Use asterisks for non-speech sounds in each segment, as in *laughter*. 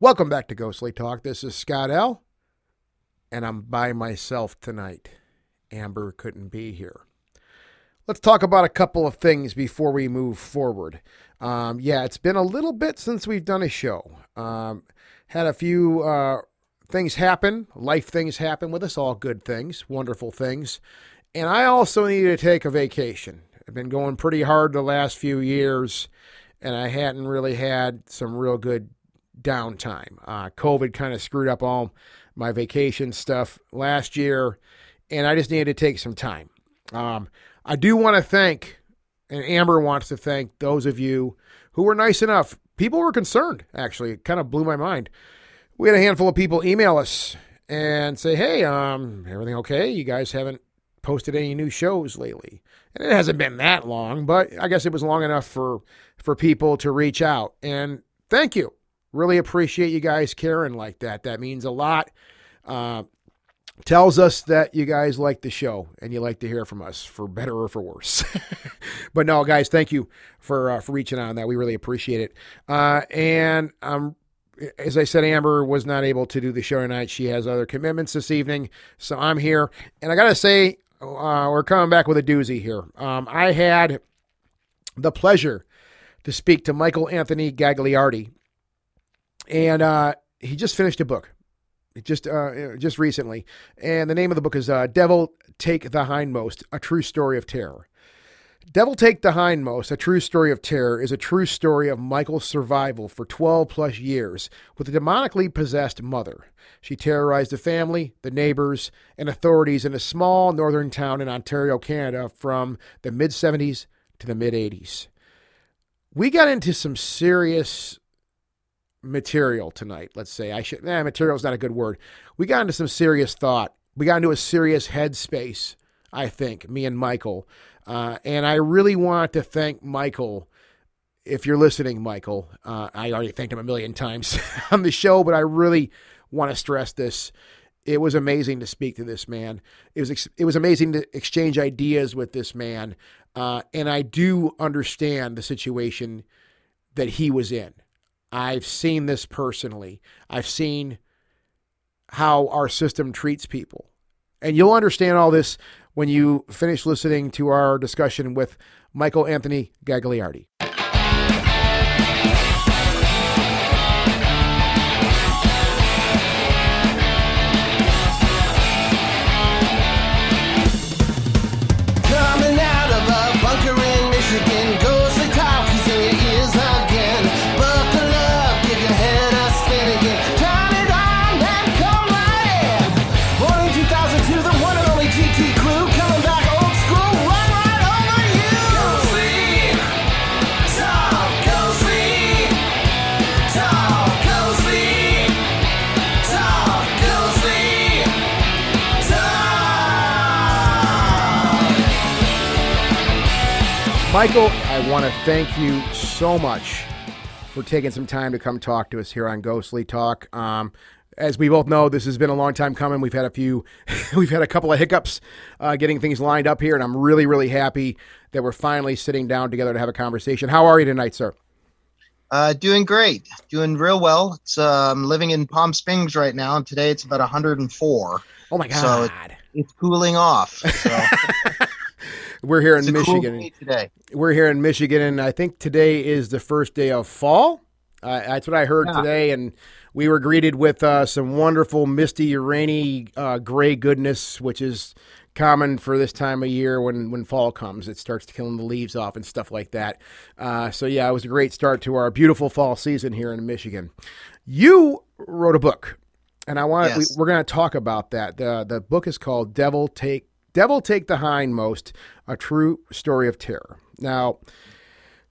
Welcome back to Ghostly Talk. This is Scott L. And I'm by myself tonight. Amber couldn't be here. Let's talk about a couple of things before we move forward. Um, yeah, it's been a little bit since we've done a show. Um, had a few uh, things happen, life things happen with us, all good things, wonderful things. And I also needed to take a vacation. I've been going pretty hard the last few years, and I hadn't really had some real good downtime. Uh, COVID kind of screwed up all my vacation stuff last year, and I just needed to take some time. Um, I do want to thank, and Amber wants to thank those of you who were nice enough. People were concerned, actually. It kind of blew my mind. We had a handful of people email us and say, hey, um, everything okay? You guys haven't posted any new shows lately. And it hasn't been that long, but I guess it was long enough for for people to reach out. And thank you. Really appreciate you guys caring like that. That means a lot. Uh, tells us that you guys like the show and you like to hear from us for better or for worse. *laughs* but no, guys, thank you for uh, for reaching out on that. We really appreciate it. Uh, and um, as I said, Amber was not able to do the show tonight. She has other commitments this evening, so I'm here. And I got to say, uh, we're coming back with a doozy here. Um, I had the pleasure to speak to Michael Anthony Gagliardi and uh, he just finished a book, just uh, just recently, and the name of the book is uh, "Devil Take the Hindmost: A True Story of Terror." Devil Take the Hindmost, a true story of terror, is a true story of Michael's survival for 12 plus years with a demonically possessed mother. She terrorized the family, the neighbors, and authorities in a small northern town in Ontario, Canada from the mid 70s to the mid 80s. We got into some serious material tonight. Let's say I should. Nah, material is not a good word. We got into some serious thought. We got into a serious headspace. I think me and Michael, uh, and I really want to thank Michael. If you're listening, Michael, uh, I already thanked him a million times *laughs* on the show, but I really want to stress this. It was amazing to speak to this man. It was it was amazing to exchange ideas with this man, uh, and I do understand the situation that he was in. I've seen this personally. I've seen how our system treats people. And you'll understand all this when you finish listening to our discussion with Michael Anthony Gagliardi. Michael, I want to thank you so much for taking some time to come talk to us here on Ghostly Talk. Um, as we both know, this has been a long time coming. We've had a few, *laughs* we've had a couple of hiccups uh, getting things lined up here, and I'm really, really happy that we're finally sitting down together to have a conversation. How are you tonight, sir? Uh, doing great, doing real well. It's um, living in Palm Springs right now, and today it's about 104. Oh my god! So it, it's cooling off. So. *laughs* We're here in Michigan cool today. We're here in Michigan, and I think today is the first day of fall. Uh, that's what I heard yeah. today, and we were greeted with uh, some wonderful misty, rainy, uh, gray goodness, which is common for this time of year when when fall comes. It starts to killing the leaves off and stuff like that. Uh, so yeah, it was a great start to our beautiful fall season here in Michigan. You wrote a book, and I want yes. we, are going to talk about that. the The book is called "Devil Take Devil Take the Hindmost, a true story of terror. Now,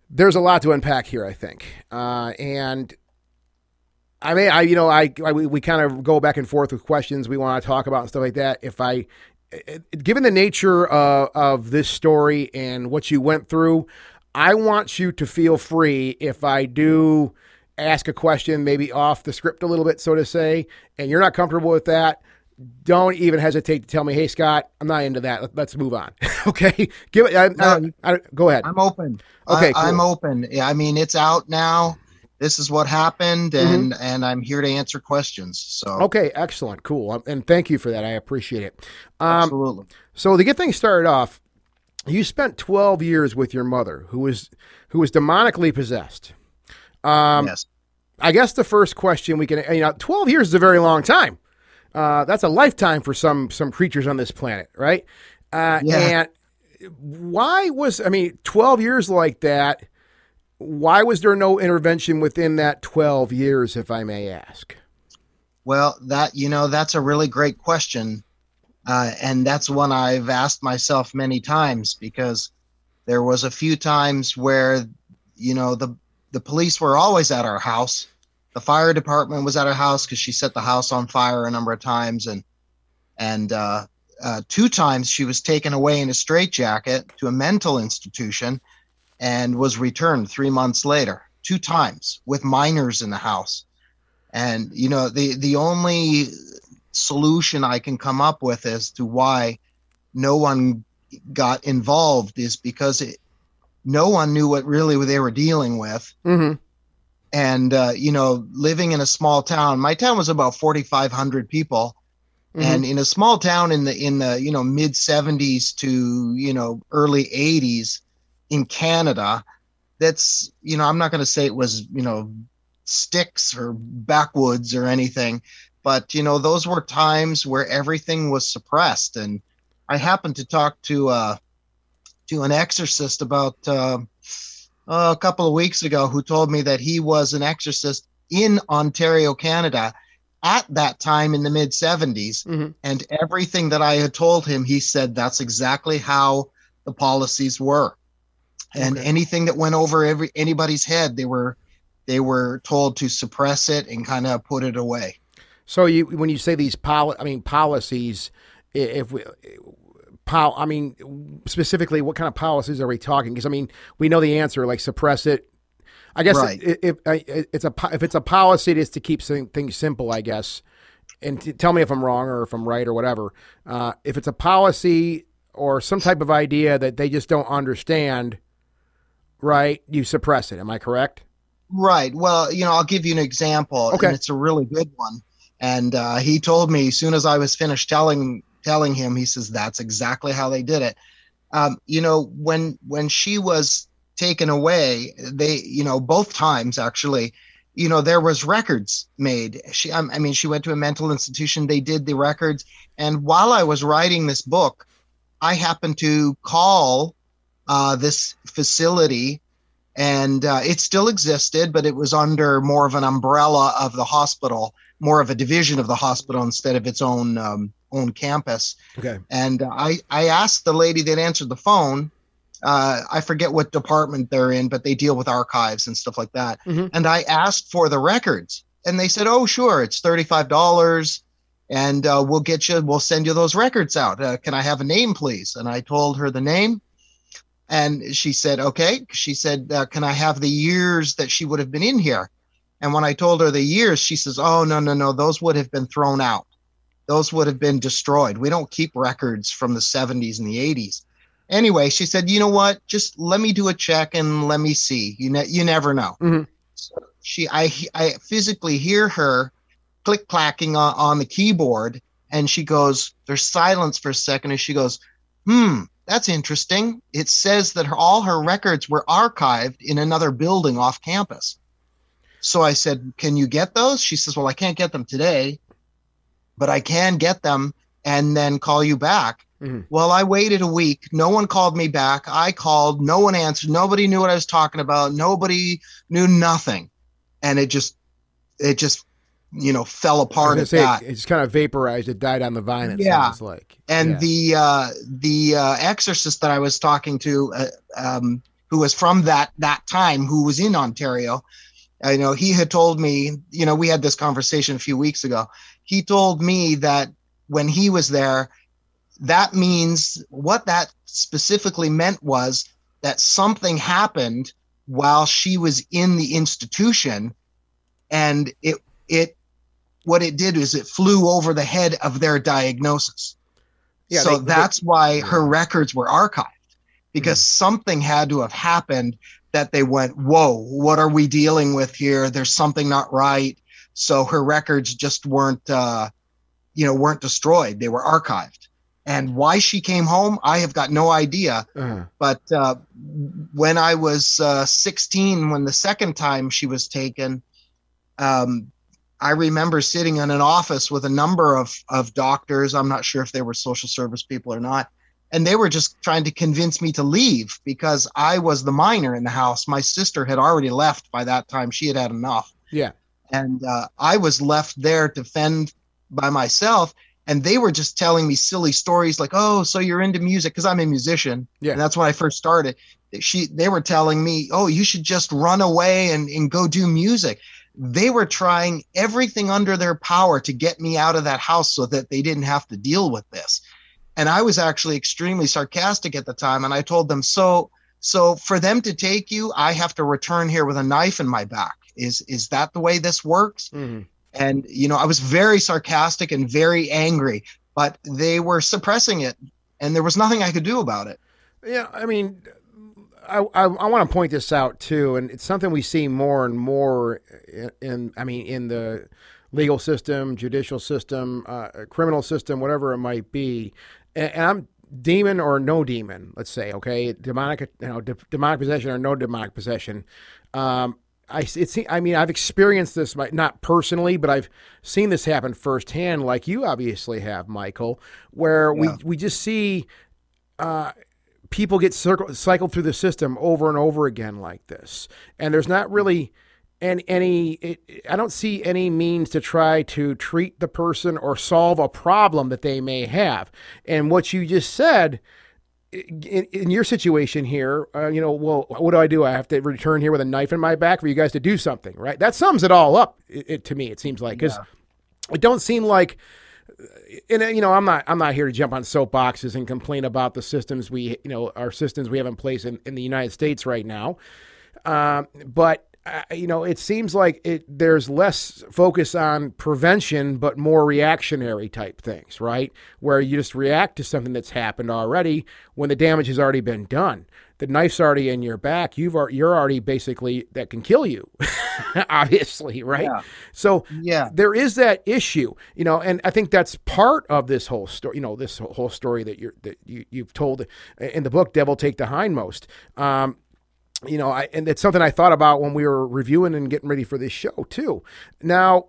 there's a lot to unpack here, I think. Uh, and I mean, I, you know, I, I we, we kind of go back and forth with questions we want to talk about and stuff like that. If I, given the nature of, of this story and what you went through, I want you to feel free if I do ask a question, maybe off the script a little bit, so to say, and you're not comfortable with that don't even hesitate to tell me, "Hey, Scott, I'm not into that. Let's move on." *laughs* okay, give it. I, no, I, I, go ahead. I'm open. Okay, I, am open. Yeah, I mean, it's out now. this is what happened, and and I'm here to answer questions. So Okay, excellent, cool, Um, and thank you for that. I appreciate it. Um, absolutely. so to get things started off, you spent 12 years with your mother, who was who was demonically possessed. Um, yes. I guess the first question we can, you know, 12 years is a very long time. Uh, that's a lifetime for some some creatures on this planet, right? Uh, Yeah. And why was I mean 12 years like that? Why was there no intervention within that 12 years, if I may ask? Well, that you know, that's a really great question, uh, and that's one I've asked myself many times because there was a few times where you know the the police were always at our house, the fire department was at her house because she set the house on fire a number of times, and and uh, uh, two times she was taken away in a straitjacket to a mental institution, and was returned three months later. Two times with minors in the house and you know the the only solution i can come up with as to why no one got involved is because it, no one knew what really they were dealing with Mm-hmm. And uh, you know living in a small town my town was about 4500 people Mm-hmm. and in a small town in the in the you know mid 70s to you know early 80s in canada that's you know i'm not going to say it was you know sticks or backwoods or anything but you know those were times where everything was suppressed and i happened to talk to uh to an exorcist about uh, a couple of weeks ago who told me that he was an exorcist in ontario canada at that time in the mid 70s Mhm. and everything that i had told him he said that's exactly how the policies were and Okay. anything that went over every anybody's head they were they were told to suppress it and kind of put it away So you, when you say these poli- I mean policies, if we, pol- I mean specifically, what kind of policies are we talking? Because I mean, we know the answer, like suppress it. I guess Right. if, if, if it's a if it's a policy, it is to keep things simple, I guess. And t- tell me if I'm wrong or if I'm right or whatever. Uh, if it's a policy or some type of idea that they just don't understand, right? You suppress it. Am I correct? Right. Well, you know, I'll give you an example, Okay. and it's a really good one. And uh, he told me as soon as I was finished telling telling him, he says that's exactly how they did it. Um, you know, when when she was taken away, they, you know, both times actually, you know, there was records made. She, I I mean, she went to a mental institution. They did the records, and while I was writing this book, I happened to call uh, this facility and uh, it still existed, but it was under more of an umbrella of the hospital, more of a division of the hospital instead of its own um, own campus. Okay. And I I asked the lady that answered the phone. Uh, I forget what department they're in, but they deal with archives and stuff like that. Mhm. And I asked for the records, and they said, "Oh, sure, it's thirty five dollars." And uh, we'll get you. We'll send you those records out. Uh, can I have a name, please? And I told her the name, and she said, okay. She said, uh, can I have the years that she would have been in here? And when I told her the years, she says, oh, no, no, no, those would have been thrown out. Those would have been destroyed. We don't keep records from the 70s and the 80s. Anyway, she said, you know what? Just let me do a check and let me see. You ne- you never know. Mhm. So she, I, I physically hear her click clacking on, on the keyboard, and she goes, there's silence for a second, and she goes, hmm, that's interesting. It says that her, all her records were archived in another building off campus. So I said, Can you get those? She says, Well, I can't get them today, but I can get them and then call you back. Mhm. Well, I waited a week. No one called me back. I called. No one answered. Nobody knew what I was talking about. Nobody knew nothing. And it just, it just, you know, fell apart at say, that. it- it's kind of vaporized. It died on the vine. It Yeah. sounds like. and Yeah. the uh, the uh, exorcist that I was talking to, uh, um, who was from that that time, who was in Ontario, I know he had told me. You know, we had this conversation a few weeks ago. He told me that when he was there, that means what that specifically meant was that something happened while she was in the institution, and it it what it did is it flew over the head of their diagnosis. Yeah, so they- they- that's why her records were archived because mm-hmm. something had to have happened that they went, Whoa, what are we dealing with here? There's something not right. So her records just weren't, uh, you know, weren't destroyed. They were archived. And why she came home, I have got no idea. Uh-huh. But uh, when I was uh, 16, when the second time she was taken, um, I remember sitting in an office with a number of, of doctors. I'm not sure if they were social service people or not. And they were just trying to convince me to leave because I was the minor in the house. My sister had already left by that time. She had had enough. Yeah. And uh, I was left there to fend by myself. And they were just telling me silly stories like oh so you're into music? Because i'm a musician. Yeah. And that's when i first started. She they were telling me oh you should just run away and, and go do music. They were trying everything under their power to get me out of that house so that they didn't have to deal with this. And i was actually extremely sarcastic at the time. And i told them so so for them to take you i have to return here with a knife in my back is is that the way this works mm-hmm and, you know, I was very sarcastic and very angry, but they were suppressing it and there was nothing I could do about it. Yeah. I mean, I, I, I want to point this out too, and it's something we see more and more in, in I mean, in the legal system, judicial system, uh, criminal system, whatever it might be. And, and, I'm demon or no demon, let's say, okay, demonic, you know, de- demonic possession or no demonic possession. Um, I it's I mean I've experienced this not personally, but I've seen this happen firsthand, like you obviously have, Michael, where yeah. we we just see uh, people get circle, cycled through the system over and over again like this, and there's not really any any it, I don't see any means to try to treat the person or solve a problem that they may have. And what you just said in, in, your situation here, uh, you know, well, what do I do? I have to return here with a knife in my back for you guys to do something, right? That sums it all up. It, it to me, it seems like because yeah. it don't seem like, uh, and you know, I'm not I'm not here to jump on soapboxes and complain about the systems we, you know, our systems we have in place in, in the United States right now, uh, but you know, it seems like it there's less focus on prevention, but more reactionary type things, right? Where you just react to something that's happened already when the damage has already been done. The knife's already in your back. You've you're already basically that can kill you, *laughs* obviously, right? Yeah. So yeah, there is that issue, you know, and I think that's part of this whole story. You know, this whole story that you're that you, you've told in the book, "Devil Take the Hindmost." Um, you know, I, and it's something I thought about when we were reviewing and getting ready for this show too. Now,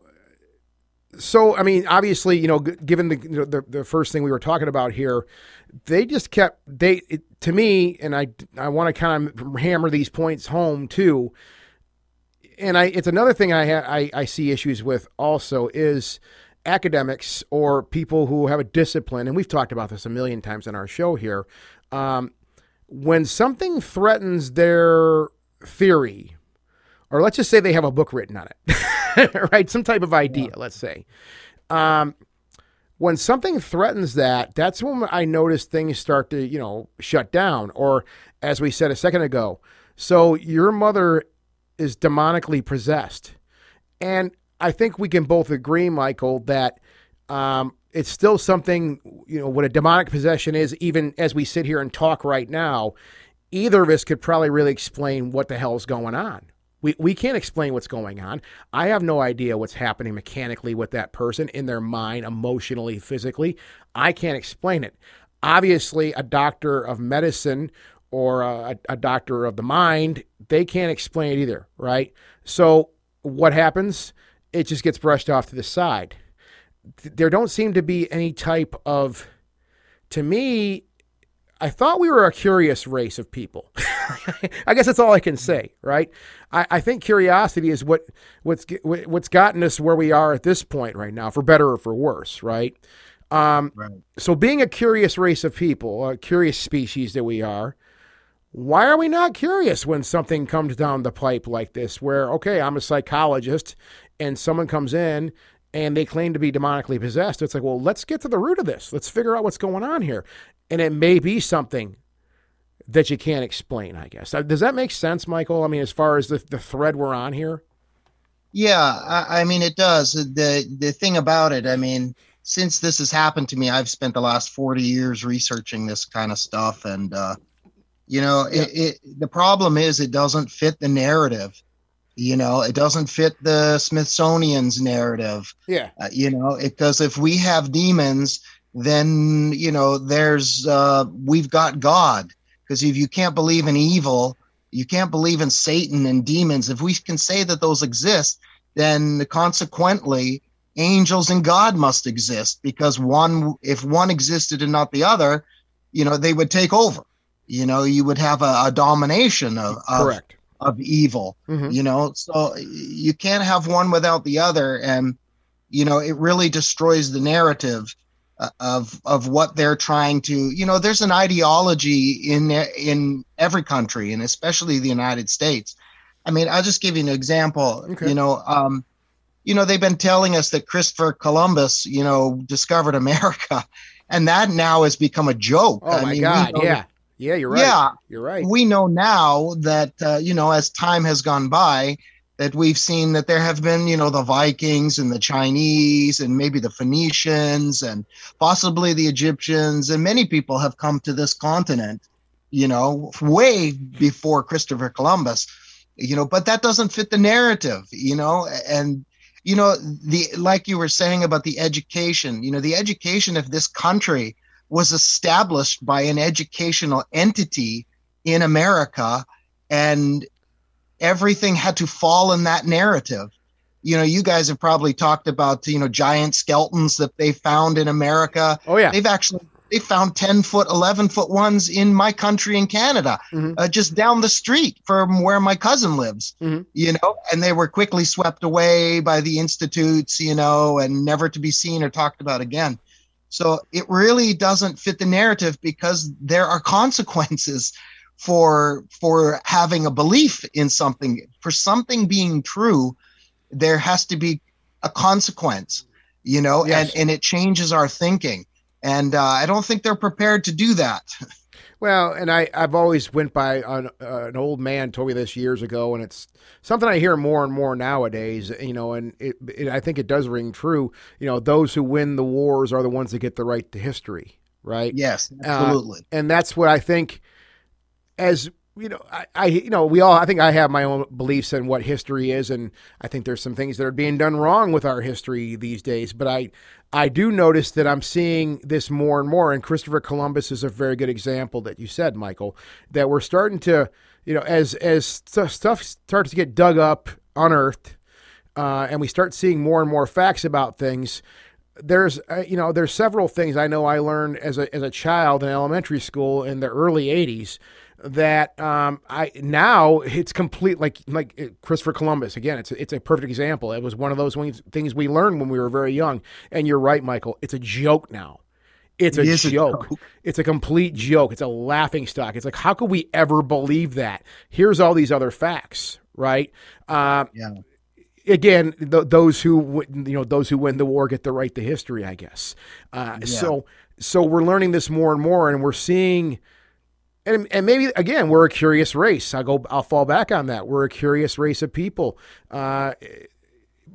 so I mean, obviously, you know, given the the, the first thing we were talking about here, they just kept they it, to me, and I I want to kind of hammer these points home too. And I, it's another thing I, ha, I I see issues with also is academics or people who have a discipline, and we've talked about this a million times on our show here. Um, when something threatens their theory, or let's just say they have a book written on it, *laughs* right? Some type of idea, yeah. let's say. Um, when something threatens that, that's when I notice things start to, you know, shut down. Or as we said a second ago, so your mother is demonically possessed. And I think we can both agree, Michael, that um, it's still something, you know, what a demonic possession is, even as we sit here and talk right now, either of us could probably really explain what the hell's going on. We, we can't explain what's going on. I have no idea what's happening mechanically with that person in their mind, emotionally, physically. I can't explain it. Obviously, a doctor of medicine or a, a doctor of the mind, they can't explain it either, right? So, what happens? It just gets brushed off to the side there don't seem to be any type of, to me, I thought we were a curious race of people. *laughs* I guess that's all I can say, right? I, I, think curiosity is what what's what's gotten us where we are at this point right now, for better or for worse, right? Um, right. So, being a curious race of people, a curious species that we are, why are we not curious when something comes down the pipe like this? Where okay, I'm a psychologist, and someone comes in and they claim to be demonically possessed. It's like, well, let's get to the root of this. Let's figure out what's going on here. And it may be something that you can't explain, I guess. Uh, does that make sense, Michael? I mean, as far as the, the thread we're on here? Yeah, I, I mean, it does. The, the thing about it, I mean, since this has happened to me, I've spent the last 40 years researching this kind of stuff. And, uh, You know, Yeah. it, it, the problem is it doesn't fit the narrative. You know, it doesn't fit the Smithsonian's narrative. Yeah. Uh, you know, because if we have demons, then you know there's uh, we've got God. Because if you can't believe in evil, you can't believe in Satan and demons. If we can say that those exist, then consequently angels and God must exist because one if one existed and not the other, you know, they would take over. You know, you would have a, a domination of, of Correct. Of evil Mhm. you know so you can't have one without the other and you know it really destroys the narrative uh, of of what they're trying to you know there's an ideology in in every country and especially the United States i mean i'll just give you an example Okay. you know um you know they've been telling us that christopher columbus you know discovered america *laughs* and that now has become a joke Oh I my mean, God. Yeah. Yeah. You're right. yeah You're right. we know now that uh, you know as time has gone by that we've seen that there have been you know the vikings and the chinese and maybe the phoenicians and possibly the egyptians and many people have come to this continent you know way before christopher columbus you know but that doesn't fit the narrative you know and you know the like you were saying about the education you know the education of this country was established by an educational entity in America and everything had to fall in that narrative. You know, you guys have probably talked about, you know, giant skeletons that they found in America. Oh yeah. They've actually they found 10 foot, 11 foot ones in my country in Canada, Mhm. uh, just down the street from where my cousin lives, Mhm. you know, and they were quickly swept away by the institutes, you know, and never to be seen or talked about again. So it really doesn't fit the narrative because there are consequences for for having a belief in something. For something being true there has to be a consequence you know Yes. and and it changes our thinking. And uh, i don't think they're prepared to do that *laughs* Well, and I, I've always went by an, uh, an old man told me this years ago, and it's something I hear more and more nowadays. You know, and it, it, I think it does ring true. You know, those who win the wars are the ones that get the right to history, right? yes Uh, absolutely and that's what I think. As you know, I, I you know we all I think I have my own beliefs in what history is, and I think there's some things that are being done wrong with our history these days. But I I do notice that I'm seeing this more and more, and Christopher Columbus is a very good example that you said, Michael, that we're starting to you know as as st- stuff starts to get dug up, unearthed, uh, and we start seeing more and more facts about things there's uh, you know there's several things I know I learned as a as a child in elementary school in the early 80s that um, I now it's complete like like uh, Christopher Columbus again it's a, it's a perfect example it was one of those things we learned when we were very young and you're right Michael it's a joke now it's a It is a joke. joke. It's a complete joke. It's a laughing stock. It's like, how could we ever believe that? Here's all these other facts, right? Uh, yeah again, th- those who win- you know those who win the war get the right to history, I guess. Uh, Yeah. So so we're learning this more and more, and we're seeing. And, and maybe again we're a curious race. I go. I'll fall back on that. We're a curious race of people. Uh,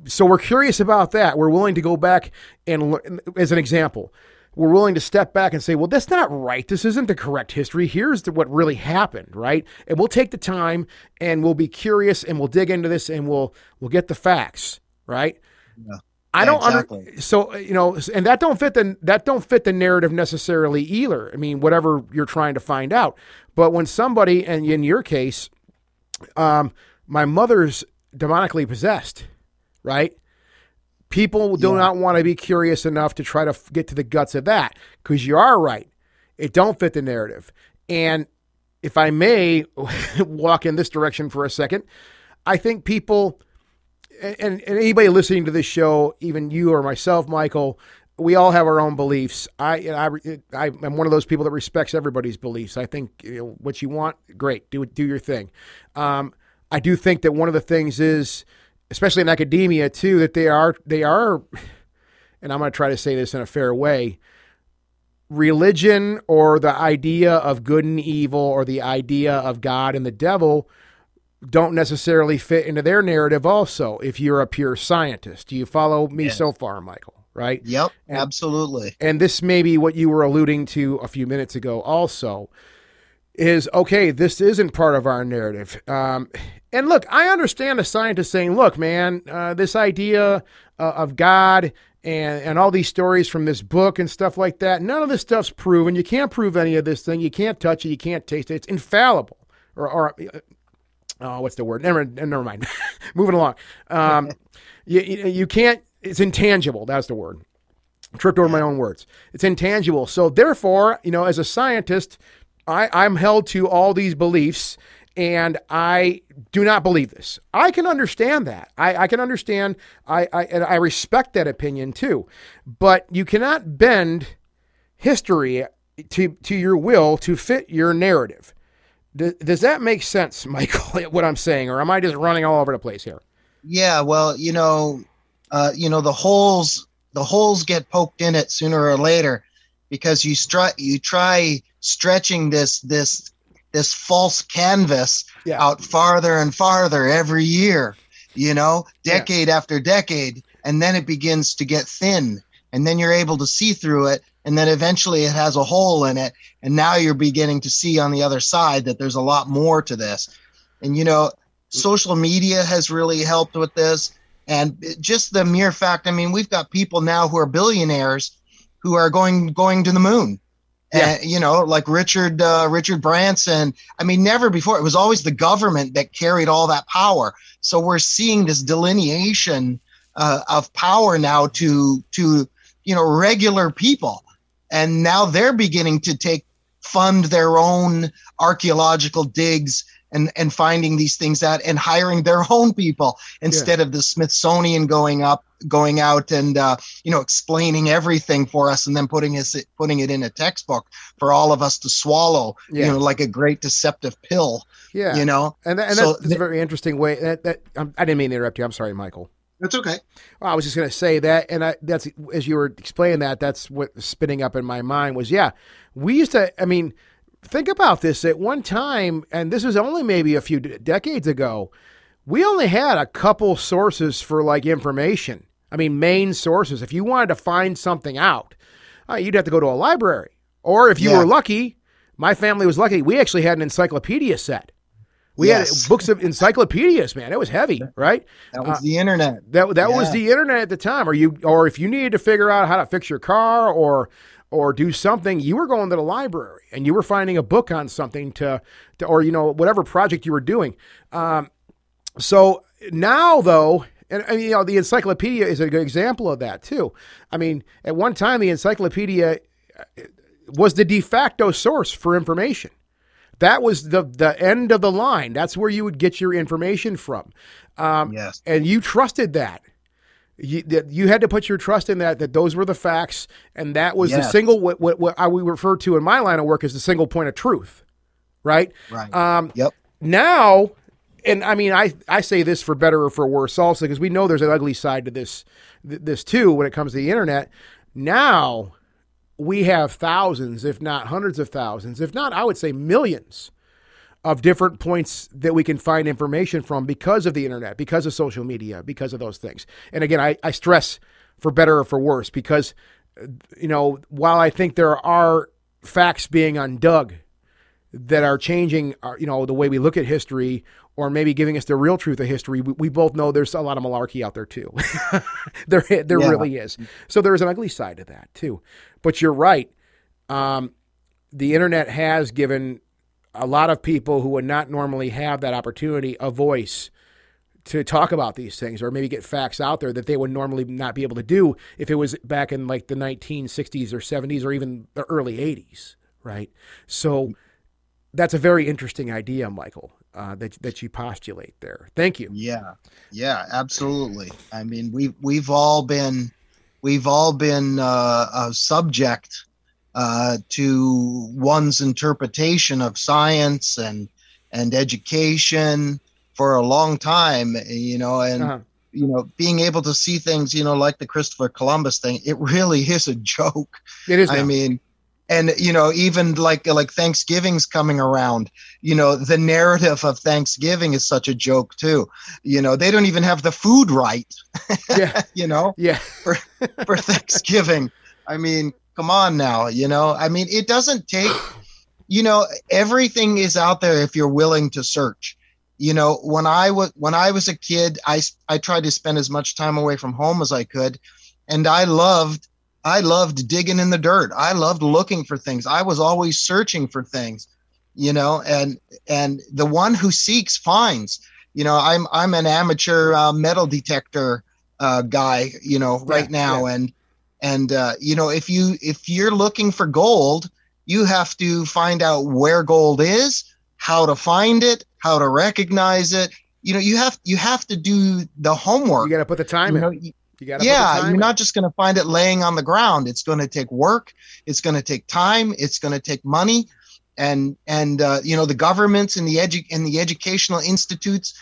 so we're curious about that. We're willing to go back and, as an example, we're willing to step back and say, well, that's not right. This isn't the correct history. Here's the, what really happened, right? And we'll take the time and we'll be curious and we'll dig into this and we'll we'll get the facts, right? Yeah. I don't under, so uh, you know, and that don't fit the that don't fit the narrative necessarily either. I mean, whatever you're trying to find out. But when somebody, and in your case, um, my mother's demonically possessed, right? People do Yeah. not want to be curious enough to try to get to the guts of that because you are right. It don't fit the narrative. And if I may *laughs* walk in this direction for a second, I think people and, and anybody listening to this show, even you or myself, Michael, we all have our own beliefs. I, I, I am one of those people that respects everybody's beliefs. I think you know, what you want, great, do do your thing. Um, I do think that one of the things is, especially in academia too, that they are they are, and I'm going to try to say this in a fair way. Religion or the idea of good and evil or the idea of God and the devil don't necessarily fit into their narrative also if you're a pure scientist. Do you follow me Yeah. so far, Michael? Right? yep And- absolutely And this may be what you were alluding to a few minutes ago also. is okay, this isn't part of our narrative. Um, and look, I understand a scientist saying, look, man, uh, this idea uh, of God and, and all these stories from this book and stuff like that, none of this stuff's proven. You can't prove any of this thing. You can't touch it. You can't taste it. It's infallible. Or, or oh, what's the word? Never, never mind. *laughs* Moving along. Um, *laughs* you, you can't, it's intangible. That's the word. Tripped over my own words. It's intangible. So, therefore, you know, as a scientist, I, I'm held to all these beliefs and I do not believe this. I can understand that. I, I can understand. I, I and I respect that opinion too. But you cannot bend history to to your will to fit your narrative. Does, does that make sense, *laughs* Michael? What I'm saying, or am I just running all over the place here? Yeah. Well, you know, uh, you know the holes the holes get poked in it sooner or later because you try you try stretching this this this false canvas yeah. out farther and farther every year, you know, decade yeah. after decade. And then it begins to get thin. And then you're able to see through it. And then eventually it has a hole in it. And now you're beginning to see on the other side that there's a lot more to this. And, you know, social media has really helped with this. And just the mere fact, I mean, we've got people now who are billionaires who are going going to the moon yeah. And, you know, like Richard uh, Richard Branson. I mean, never before. It was always the government that carried all that power. So we're seeing this delineation uh, of power now to to you know regular people, and now they're beginning to take fund their own archaeological digs and and finding these things out and hiring their *laughs* own people instead yeah. of the Smithsonian going up going out and uh, you know explaining everything for us and then putting us putting it in a textbook for all of us to swallow yeah. you know like a great deceptive pill yeah you know and, that, and so that's, a very interesting way that, that um, i didn't mean to interrupt you i'm sorry michael that's okay well, i was just going to say that and I, that's as you were explaining that that's what spinning up in my mind was yeah we used to i mean think about this at one time and this was only maybe a few decades ago we only had a couple sources for like information I mean, main sources. If you wanted to find something out, uh, you'd have to go to a library. Or if you yeah. were lucky, my family was lucky, we actually had an encyclopedia set. We yes. had books of encyclopedias, man. It was heavy, right? That was uh, the internet. That that yeah. was the internet at the time. Or you, or if you needed to figure out how to fix your car, or or do something, you were going to the library and you were finding a book on something to, to or you know whatever project you were doing. Um, so now, though, and, and, you know, the encyclopedia is a good example of that too. I mean, at one time, the encyclopedia uh, was the de facto source for information. That was the the end of the line. That's where you would get your information from. Um, yes. And you trusted that. You, that you had to put your trust in that that those were the facts and that was yes. the single what, what, what I would refer to in my line of work as the single point of truth right right um, yep now and I mean, I, I say this for better or for worse also, because we know there's an ugly side to this, this too, when it comes to the internet. Now we have thousands, if not hundreds of thousands, if not, I would say millions of different points that we can find information from because of the internet, because of social media, because of those things. And again, I, I stress for better or for worse, because, you know, while I think there are facts being undug that are changing, our, uh, you know, the way we look at history or maybe giving us the real truth of history, we, we both know there's a lot of malarkey out there too. *laughs* there there yeah. really is. So there's an ugly side to that too. But you're right. Um, the internet has given a lot of people who would not normally have that opportunity a voice to talk about these things or maybe get facts out there that they would normally not be able to do if it was back in like the 1960s or 70s or even the early 80s, right? So that's a very interesting idea, Michael uh, that that you postulate there. Thank you. Yeah, yeah, absolutely. I mean, we've we've all been we've all been uh, a subject uh, to one's interpretation of science and and education for a long time. You know, and. Uh-huh. You know, being able to see things, you know, like the Christopher Columbus thing, it really is a joke. It is. Now. I mean, and you know even like like thanksgiving's coming around you know the narrative of thanksgiving is such a joke too. You know they don't even have the food right *laughs* yeah. you know yeah. for, for thanksgiving. I mean come on now you know? I mean it doesn't take you know, everything is out there if you're willing to search. You know, when I was when I was a kid, I I tried to spend as much time away from home as I could, and I loved I loved digging in the dirt. I loved looking for things. I was always searching for things, you know, and and the one who seeks finds. You know, I'm I'm an amateur uh, metal detector uh, guy, you know, right yeah, now, yeah. and and uh, you know, if you if you're looking for gold, you have to find out where gold is, how to find it, how to recognize it. You know, you have you have to do the homework. You got to put the time you in. Know, you got yeah, you're not just going to find it laying on the ground. It's going to take work. It's going to take time. It's going to take money, and and uh, you know the governments and the edu- and the educational institutes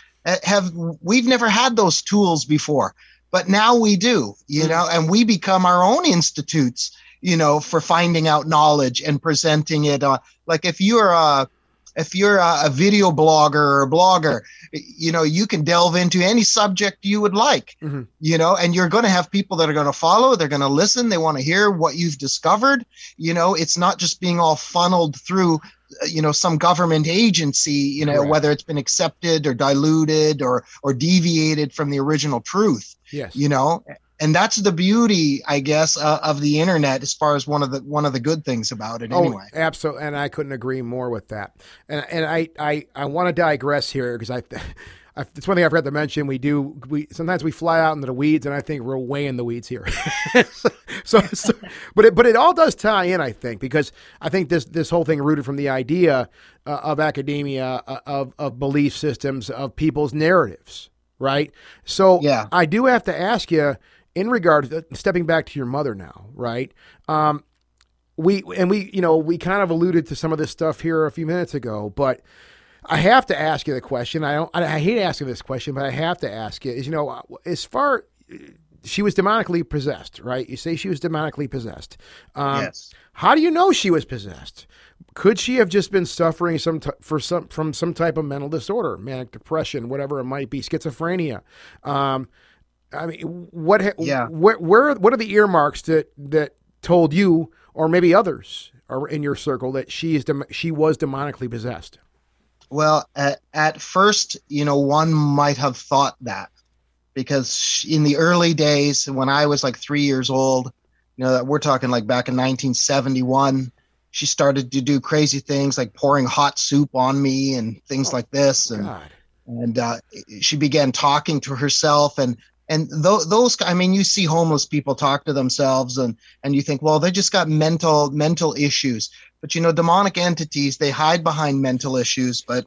have we've never had those tools before, but now we do. You mm-hmm. know, and we become our own institutes. You know, for finding out knowledge and presenting it. Uh, like if you're a if you're a, a, video blogger or a blogger you know you can delve into any subject you would like mm-hmm. you know and you're going to have people that are going to follow they're going to listen they want to hear what you've discovered. You know it's not just being all funneled through uh, you know some government agency you know whether it's been accepted or diluted or or deviated from the original truth yes. you know and that's the beauty i guess uh, of the internet as far as one of the one of the good things about it oh, anyway absolutely and i couldn't agree more with that and and i i, I want to digress here because I, *laughs* I it's one thing I forgot to mention. We do we sometimes we fly out into the weeds, and I think we're way in the weeds here. *laughs* so, so, but it but it all does tie in, I think, because I think this this whole thing rooted from the idea uh, of academia, uh, of of belief systems, of people's narratives, right? So yeah, I do have to ask you in regard to stepping back to your mother now, right? Um, we and we, you know, we kind of alluded to some of this stuff here a few minutes ago, but I have to ask you the question. I don't. I hate asking this question, but I have to ask you. Is you know, as far she was demonically possessed, right? You say she was demonically possessed. Um, yes. How do you know she was possessed? Could she have just been suffering some t- for some from some type of mental disorder, manic depression, whatever it might be, schizophrenia? Um, I mean, what? Yeah. Where, where? What are the earmarks that that told you, or maybe others, or in your circle, that she is dem- she was demonically possessed? Well, at, at first, you know, one might have thought that because in the early days, when I was like three years old, you know, we're talking like back in 1971, she started to do crazy things like pouring hot soup on me and things oh, like this, and God. and uh, she began talking to herself and and th- those i mean you see homeless people talk to themselves and and you think well they just got mental mental issues. But you know demonic entities they hide behind mental issues but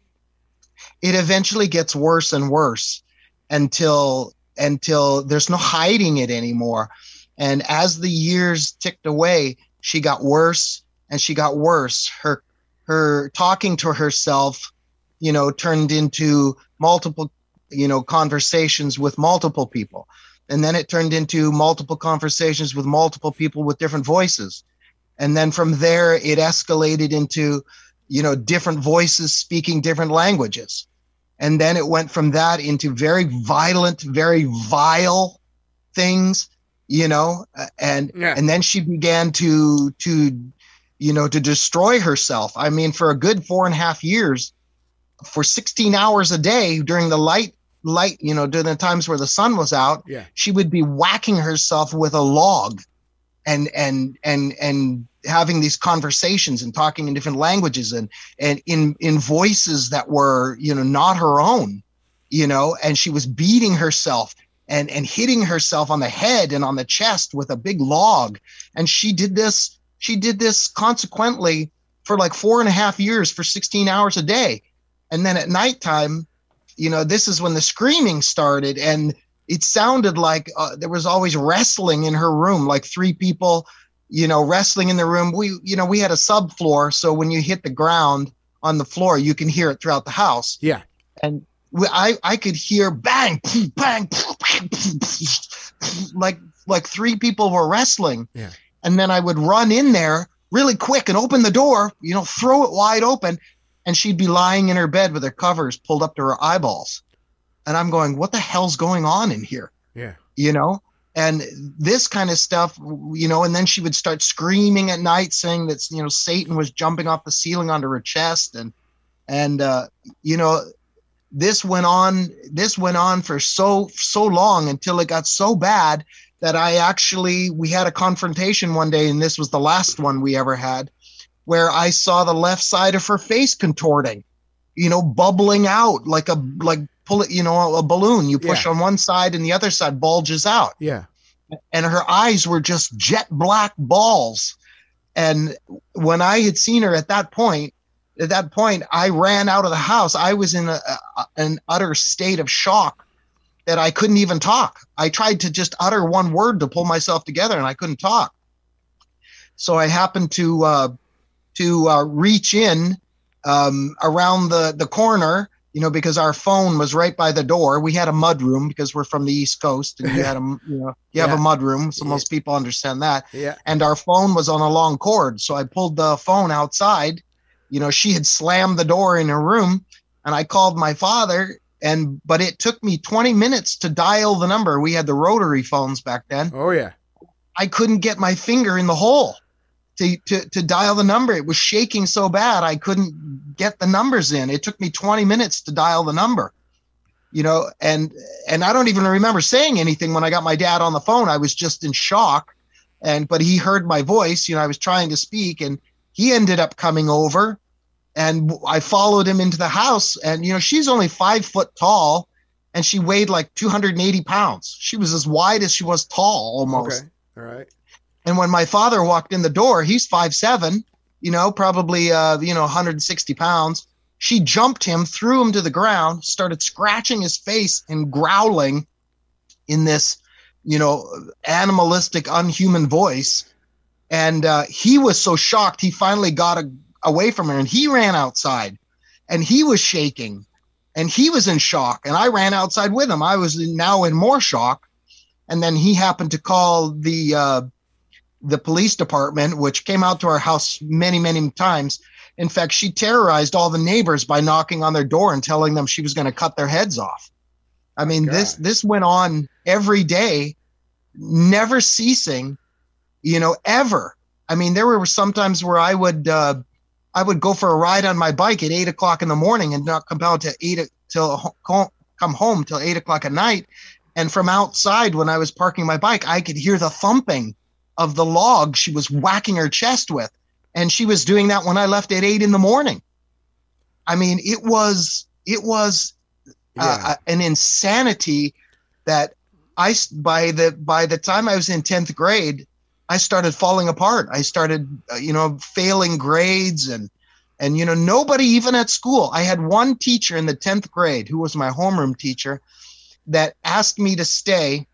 it eventually gets worse and worse until until there's no hiding it anymore. And as the years ticked away she got worse and she got worse. Her her talking to herself you know turned into multiple you know conversations with multiple people. And then it turned into multiple conversations with multiple people with different voices. And then from there it escalated into you know different voices speaking different languages. And then it went from that into very violent very vile things you know and yeah. and then she began to to you know to destroy herself. I mean for a good four and a half years for 16 hours a day during the light light you know during the times where the sun was out yeah. she would be whacking herself with a log and and and and having these conversations and talking in different languages and and in in voices that were you know not her own you know and she was beating herself and and hitting herself on the head and on the chest with a big log and she did this she did this consequently for like four and a half years for 16 hours a day and then at nighttime you know, this is when the screaming started, and it sounded like uh, there was always wrestling in her room, like three people, you know, wrestling in the room. We, you know, we had a subfloor, so when you hit the ground on the floor, you can hear it throughout the house. Yeah, and we, I, I could hear bang, bang, bang, like like three people were wrestling. Yeah, and then I would run in there really quick and open the door, you know, throw it wide open, and she'd be lying in her bed with her covers pulled up to her eyeballs. And I'm going, what the hell's going on in here? Yeah. You know? and this kind of stuff you know and then she would start screaming at night saying that you know satan was jumping off the ceiling onto her chest and and uh you know this went on this went on for so so long until it got so bad that i actually we had a confrontation one day and this was the last one we ever had where i saw the left side of her face contorting you know bubbling out like a like pull it, you know, a balloon. You push Yeah. on one side and the other side bulges out. Yeah. And her eyes were just jet black balls. And when I had seen her at that point, at that point, I ran out of the house. I was in a, a, an utter state of shock that I couldn't even talk. I tried to just utter one word to pull myself together, and I couldn't talk. So I happened to uh, to uh, reach in um, around the the corner, you know, because our phone was right by the door. We had a mud room because we're from the East Coast, and you had a you know you have Yeah. a mud room, so Yeah. most people understand that Yeah. and our phone was on a long cord. So I pulled the phone outside. You know, she had slammed the door in her room, and I called my father. And but it took me 20 minutes to dial the number. We had the rotary phones back then. Oh yeah. I couldn't get my finger in the hole to, to, to dial the number. It was shaking so bad I couldn't get the numbers in. It took me 20 minutes to dial the number. You know, and and I don't even remember saying anything when I got my dad on the phone. I was just in shock. And but he heard my voice, you know, I was trying to speak and he ended up coming over and I followed him into the house and you know, she's only 5 foot tall and she weighed like 280 pounds. She was as wide as she was tall almost. Okay. All right. And when my father walked in the door, he's five seven, you know, probably uh, you know, 160 pounds. She jumped him, threw him to the ground, started scratching his face and growling in this, you know, animalistic, unhuman voice. And uh, he was so shocked, he finally got a, away from her and he ran outside and he was shaking and he was in shock. And I ran outside with him. I was now in more shock. And then he happened to call the uh, the police department, which came out to our house many, many times. In fact, she terrorized all the neighbors by knocking on their door and telling them she was going to cut their heads off. I mean, this God. this went on every day, never ceasing, you know, ever. I mean, there were sometimes where I would uh, I would go for a ride on my bike at eight o'clock in the morning and not come out to eight till come home till eight o'clock at night. And from outside, when I was parking my bike, I could hear the thumping of the log she was whacking her chest with. And she was doing that when I left at eight in the morning. I mean, it was it was uh, Yeah. uh, an insanity that I by the by the time I was in tenth grade, I started falling apart. I started, uh, you know, failing grades and and you know nobody even at school. I had one teacher in the tenth grade who was my homeroom teacher that asked me to stay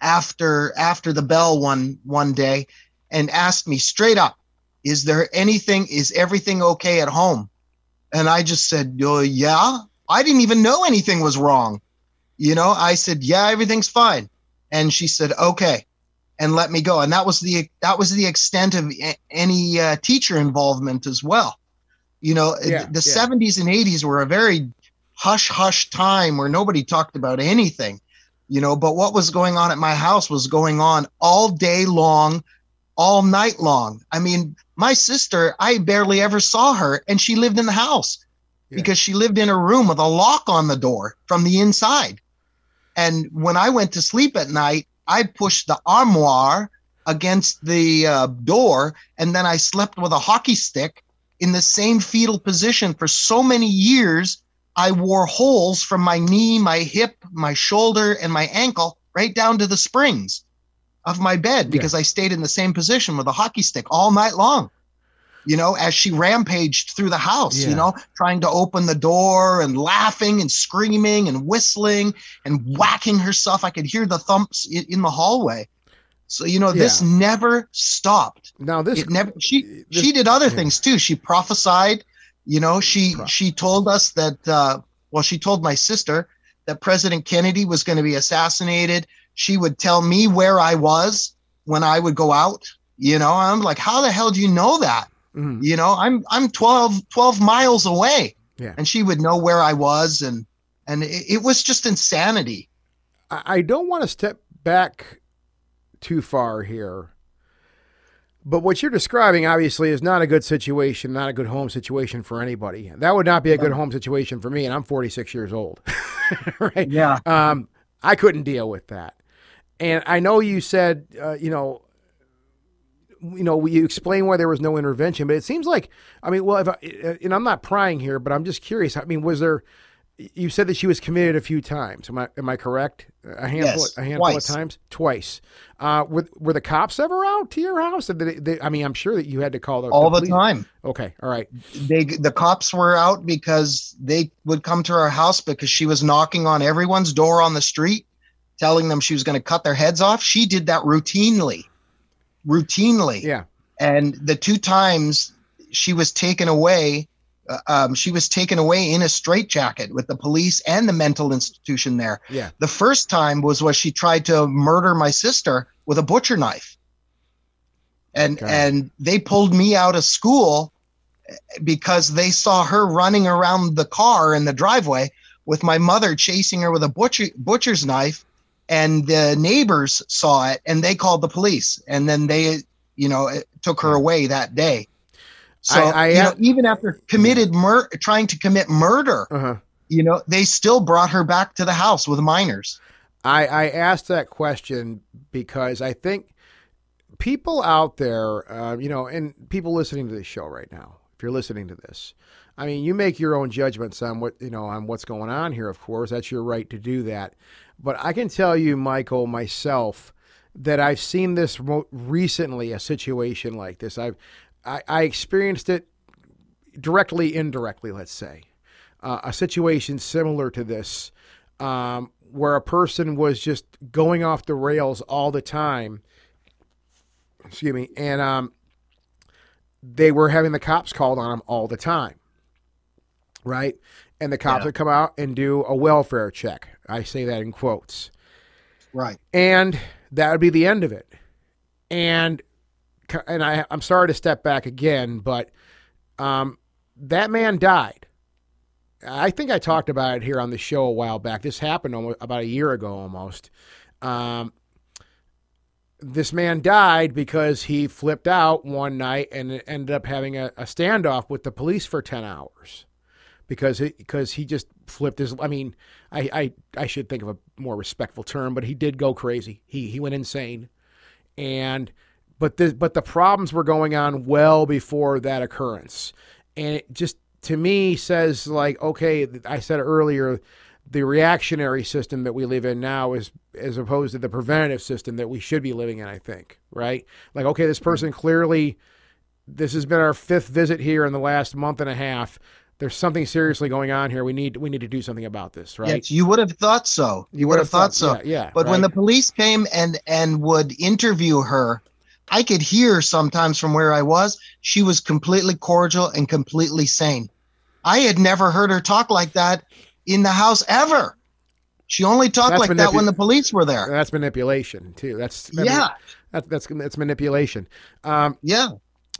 after after the bell one one day and asked me straight up is there anything is everything okay at home? And i just said oh, yeah. I didn't even know anything was wrong. You know i said yeah everything's fine. And she said okay and let me go. And that was the that was the extent of any uh, teacher involvement as well. You know Yeah, the yeah. 70s and 80s were a very hush hush time where nobody talked about anything you know but what was going on at my house was going on all day long all night long i mean my sister i barely ever saw her and she lived in the house Yeah. because she lived in a room with a lock on the door from the inside and when i went to sleep at night i pushed the armoire against the uh, door and then i slept with a hockey stick in the same fetal position for so many years I wore holes from my knee, my hip, my shoulder, and my ankle right down to the springs of my bed because I stayed in the same position with a hockey stick all night long. You know, as she rampaged through the house, Yeah. you know, trying to open the door and laughing and screaming and whistling and whacking herself. I could hear the thumps in, in the hallway. So, you know, this never stopped Now this it never she this- she did other yeah. things too she prophesied you know she she told us that uh well she told my sister that president kennedy was going to be assassinated she would tell me where i was when i would go out you know i'm like how the hell do you know that Mhm. you know i'm i'm 12 12 miles away Yeah. and she would know where i was and and it, it was just insanity I I don't want to step back too far here. But what you're describing obviously is not a good situation, not a good home situation for anybody. That would not be a good home situation for me, and I'm 46 years old. *laughs* right? Yeah. Um, I couldn't deal with that. And I know you said, uh, you know, you know, you explain why there was no intervention, but it seems like, I mean, well, if I, and I'm not prying here, but I'm just curious. I mean, was there? You said that she was committed a few times. Am I am I correct? A handful, Yes, a handful twice. of times, twice. Uh, were were the cops ever out to your house? They, they, I mean, I'm sure that you had to call the All the police. time. Okay, all right. They the cops were out because they would come to our house because she was knocking on everyone's door on the street, telling them she was going to cut their heads off. She did that routinely. Routinely. Yeah, and the two times she was taken away um, she was taken away in a straitjacket with the police and the mental institution there. Yeah. the first time was when she tried to murder my sister with a butcher knife. And and they pulled me out of school because they saw her running around the car in the driveway with my mother chasing her with a butcher butcher's knife and the neighbors saw it and they called the police. And then they you know it took her away that day so I- I you know, even after committed mur- trying to commit murder Uh huh. you know they still brought her back to the house with minors I, I asked that question because I think people out there, uh, you know, and people listening to this show right now, if you're listening to this, I mean, you make your own judgments on what you know on what's going on here. Of course, that's your right to do that. But I can tell you, Michael, myself, that I've seen this recently, a situation like this. I've I, I experienced it directly, indirectly, let's say, uh, a situation similar to this, um, where a person was just going off the rails all the time. Excuse me, and um, they were having the cops called on them all the time, right? And the cops Yeah. would come out and do a welfare check. I say that in quotes right and that would be the end of it. And and I I'm sorry to step back again, but um, that man died. I think I talked about it here on the show a while back. This happened almost, about a year ago almost. Um, this man died because he flipped out one night and ended up having a, a standoff with the police for 10 hours because it, because he just flipped his I mean I, I I should think of a more respectful term but he did go crazy he he went insane and but the but the problems were going on well before that occurrence. And it just to me says like okay I said earlier the reactionary system that we live in now is as opposed to the preventative system that we should be living in I think right? Like okay this person clearly this has been our fifth visit here in the last month and a half. There's something seriously going on here. We need we need to do something about this right? yes you would have thought so. You, would have thought, so. yeah, yeah but when the police came and and would interview her i could hear sometimes from where i was she was completely cordial and completely sane. I had never heard her talk like that in the house ever. She only talked That's like manipu- that when the police were there. That's manipulation too. That's I mean, yeah. that, that's that's manipulation. Um yeah.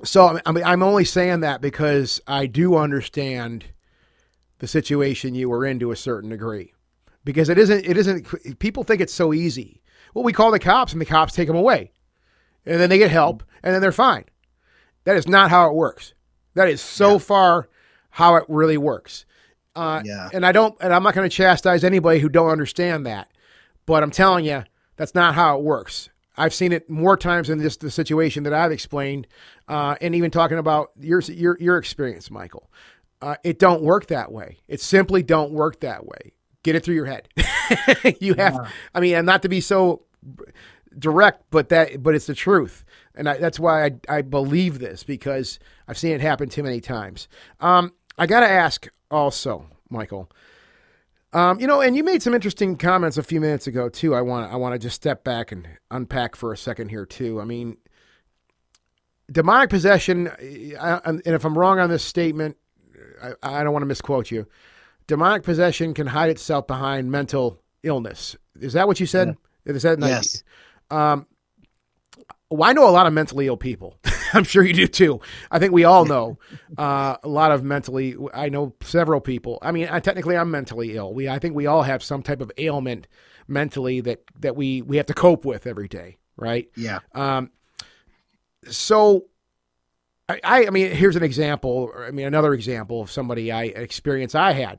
So I mean, I'm only saying that because I do understand the situation you were in to a certain degree, because it isn't. It isn't. People think it's so easy. Well, we call the cops, and the cops take them away, and then they get help, and then they're fine. That is not how it works. That is so Yeah. far how it really works. Uh, Yeah. And I don't. And I'm not going to chastise anybody who don't understand that, but I'm telling you, that's not how it works. I've seen it more times in this the situation that I've explained, uh, and even talking about your your your experience, Michael. Uh, it don't work that way. It simply don't work that way. Get it through your head. *laughs* you have. I mean, and not to be so direct, but that but it's the truth, and I, that's why I, I believe this because I've seen it happen too many times. Um, I got to ask also, Michael. Um, you know, and you made some interesting comments a few minutes ago too. I want I want to just step back and unpack for a second here too. I mean, demonic possession, I, and if I'm wrong on this statement, I, I don't want to misquote you. Demonic possession can hide itself behind mental illness. Is that what you said? Is that Yes. Um, well, I know a lot of mentally ill people. *laughs* I'm sure you do too. I think we all know uh, a lot of mentally. I know several people. I mean, I, technically, I'm mentally ill. We, I think, we all have some type of ailment mentally that that we we have to cope with every day, right? Yeah. Um. So, I, I, I mean, here's an example. I mean, another example of somebody I experience I had.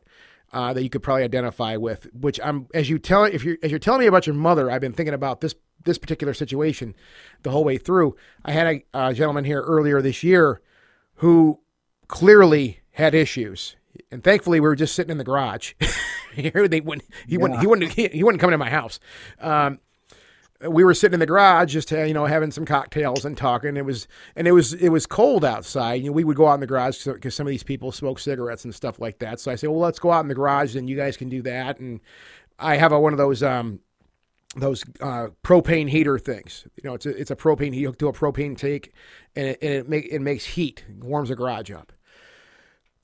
Uh, that you could probably identify with, which I'm as you tell if you as you're telling me about your mother, I've been thinking about this this particular situation the whole way through. I had a, a gentleman here earlier this year who clearly had issues, and thankfully we were just sitting in the garage. *laughs* they wouldn't, he yeah. wouldn't he wouldn't he, he, wouldn't come into my house. Um, we were sitting in the garage just you know having some cocktails and talking it was and it was it was cold outside you know, we would go out in the garage because some of these people smoke cigarettes and stuff like that so i said well let's go out in the garage and you guys can do that and i have a, one of those um those uh, propane heater things you know it's a, it's a propane heat hooked to a propane tank and it, and it, make, it makes heat warms the garage up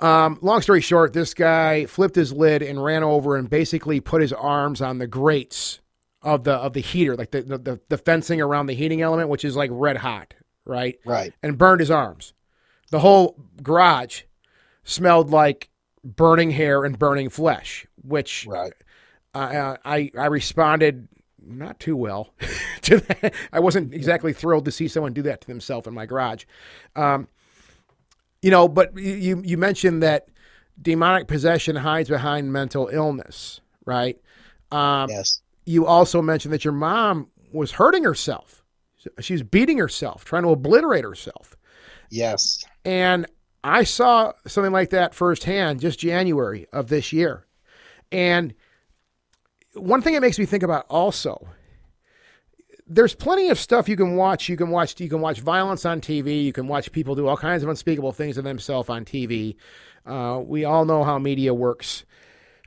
um, long story short, this guy flipped his lid and ran over and basically put his arms on the grates of the of the heater, like the, the the fencing around the heating element, which is like red hot, right? Right. And burned his arms. The whole garage smelled like burning hair and burning flesh, which right. Uh, I I responded not too well *laughs* to that. I wasn't exactly thrilled to see someone do that to themselves in my garage. Um, you know, but you you mentioned that demonic possession hides behind mental illness, right? Um, yes you also mentioned that your mom was hurting herself. She was beating herself, trying to obliterate herself. Yes. And I saw something like that firsthand just January of this year. And one thing it makes me think about also there's plenty of stuff you can watch. You can watch you can watch violence on TV. You can watch people do all kinds of unspeakable things to themselves on TV. Uh, we all know how media works,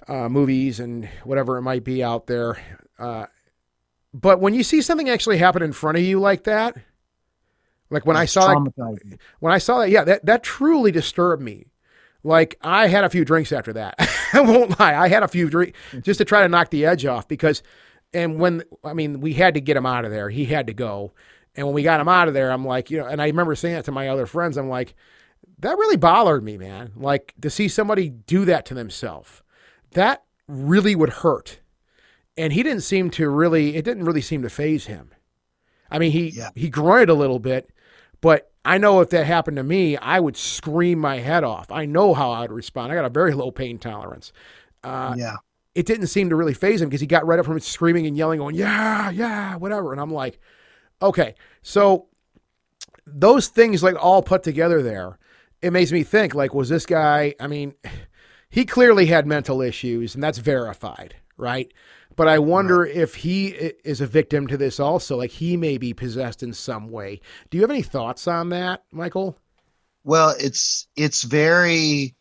uh, movies and whatever it might be out there. Uh, but when you see something actually happen in front of you like that, like when That's I saw that, when I saw that, yeah, that that truly disturbed me. Like I had a few drinks after that. *laughs* I won't lie, I had a few drinks just to try to knock the edge off because, and when I mean we had to get him out of there, he had to go, and when we got him out of there, I'm like, you know, and I remember saying that to my other friends, I'm like, that really bothered me, man. Like to see somebody do that to themselves, that really would hurt and he didn't seem to really it didn't really seem to faze him. I mean, he yeah. he grunted a little bit, but I know if that happened to me, I would scream my head off. I know how I'd respond. I got a very low pain tolerance. Uh, yeah. It didn't seem to really faze him because he got right up from screaming and yelling, going, "Yeah, yeah, whatever." And I'm like, okay, so those things like all put together there, it makes me think like, was this guy? I mean, *sighs* he clearly had mental issues, and that's verified, right? But I wonder right. if he is a victim to this also. Like he may be possessed in some way. Do you have any thoughts on that, Michael? Well, it's it's very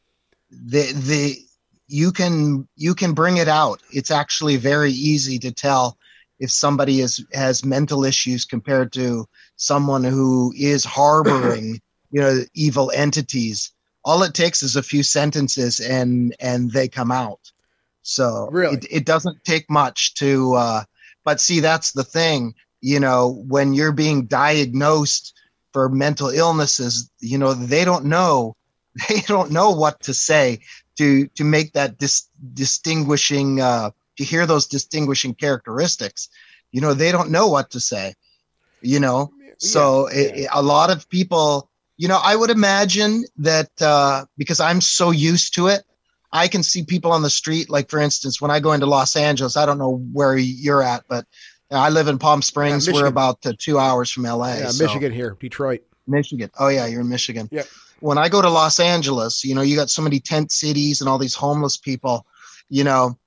the the you can you can bring it out. It's actually very easy to tell if somebody is has mental issues compared to someone who is harboring *coughs* you know evil entities. All it takes is a few sentences and and they come out. So really? it, it doesn't take much to, uh, but see, that's the thing, you know, when you're being diagnosed for mental illnesses, you know, they don't know, *laughs* they don't know what to say to, to make that dis- distinguishing, uh, to hear those distinguishing characteristics, you know, they don't know what to say, you know? So yeah. It, a lot of people, you know, I would imagine that uh, because I'm so used to it, I can see people on the street, like for instance, when I go into Los Angeles, I don't know where you're at, but I live in Palm Springs. Yeah, We're about two hours from LA. Yeah, so. Michigan here, Detroit. Michigan. Oh yeah, you're in Michigan. Yeah. When I go to Los Angeles, you know, you got so many tent cities and all these homeless people. You know,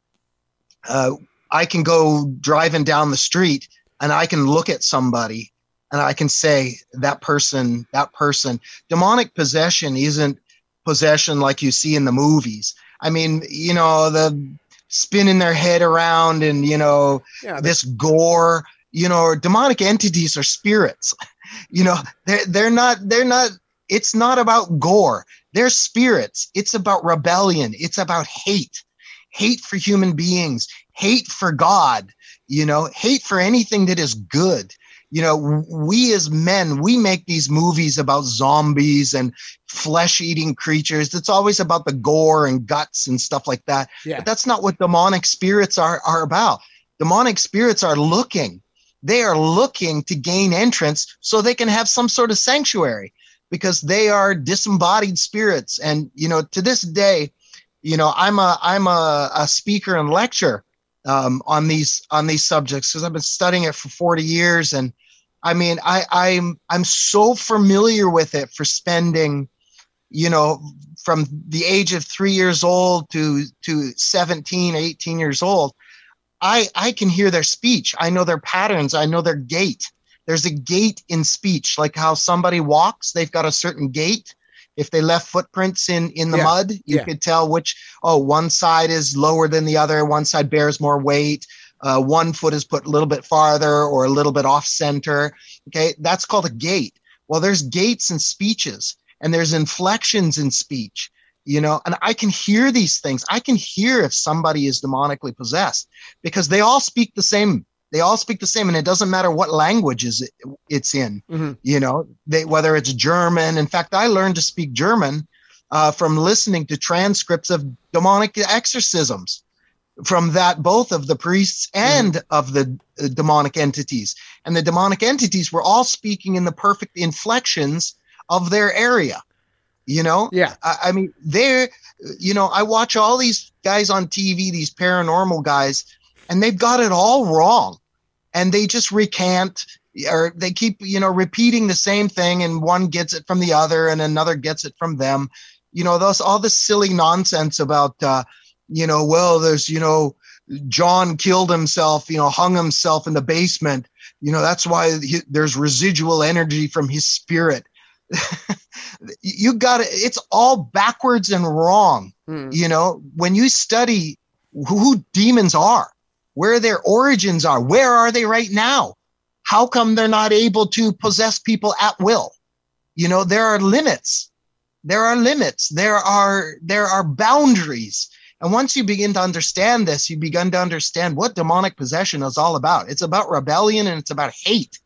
uh, I can go driving down the street and I can look at somebody and I can say that person, that person. Demonic possession isn't possession like you see in the movies. I mean, you know, the spinning their head around and, you know, yeah, this gore, you know, demonic entities are spirits. *laughs* You know, they're, they're not, they're not, it's not about gore. They're spirits. It's about rebellion. It's about hate, hate for human beings, hate for God, you know, hate for anything that is good. You know we as men we make these movies about zombies and flesh eating creatures. It's always about the gore and guts and stuff like that. Yeah. but that's not what demonic spirits are are about. Demonic spirits are looking. They are looking to gain entrance so they can have some sort of sanctuary because they are disembodied spirits. And you know to this day you know i'm a i'm a, a speaker and lecture um, on these on these subjects because i've been studying it for 40 years. And i mean i i'm i'm so familiar with it for spending you know from the age of three years old to to 17 18 years old i i can hear their speech. I know their patterns. I know their gait. There's a gait in speech like how somebody walks they've got a certain gait if they left footprints in in the Yeah. mud you Yeah. could tell which oh one side is lower than the other one side bears more weight uh, one foot is put a little bit farther or a little bit off center okay that's called a gait well there's gaits in speeches and there's inflections in speech you know and i can hear these things i can hear if somebody is demonically possessed because they all speak the same they all speak the same and it doesn't matter what language is it, it's in Mhm. you know they whether it's german in fact i learned to speak german uh, from listening to transcripts of demonic exorcisms from that both of the priests and of the uh, demonic entities and the demonic entities were all speaking in the perfect inflections of their area you know Yeah. I, I mean, they're, you know, I watch all these guys on TV, these paranormal guys, and they've got it all wrong. And they just recant or they keep, you know, repeating the same thing, and one gets it from the other, and another gets it from them. You know, those all this silly nonsense about, uh, you know, well, there's, you know, John killed himself, you know, hung himself in the basement. You know, that's why he, there's residual energy from his spirit. *laughs* you got it. It's all backwards and wrong. Mhm. You know, when you study who demons are, where their origins are, where are they right now? How come they're not able to possess people at will? You know, there are limits. There are limits. There are there are boundaries. And once you begin to understand this, you begin to understand what demonic possession is all about. It's about rebellion and it's about hate.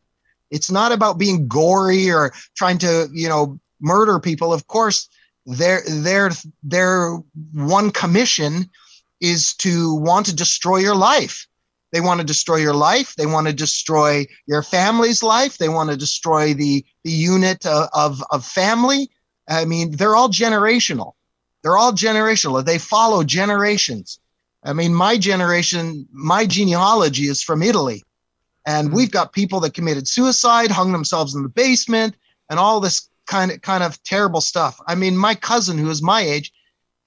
It's not about being gory or trying to, you know, murder people. Of course, their their their one commission is to want to destroy your life. They want to destroy your life. They want to destroy your family's life. They want to destroy the the unit of, of, of family. I mean, they're all generational. They're all generational. They follow generations. I mean, my generation, my genealogy is from Italy. And Mhm. we've got people that committed suicide, hung themselves in the basement, and all this kind of kind of terrible stuff. I mean, my cousin, who is my age,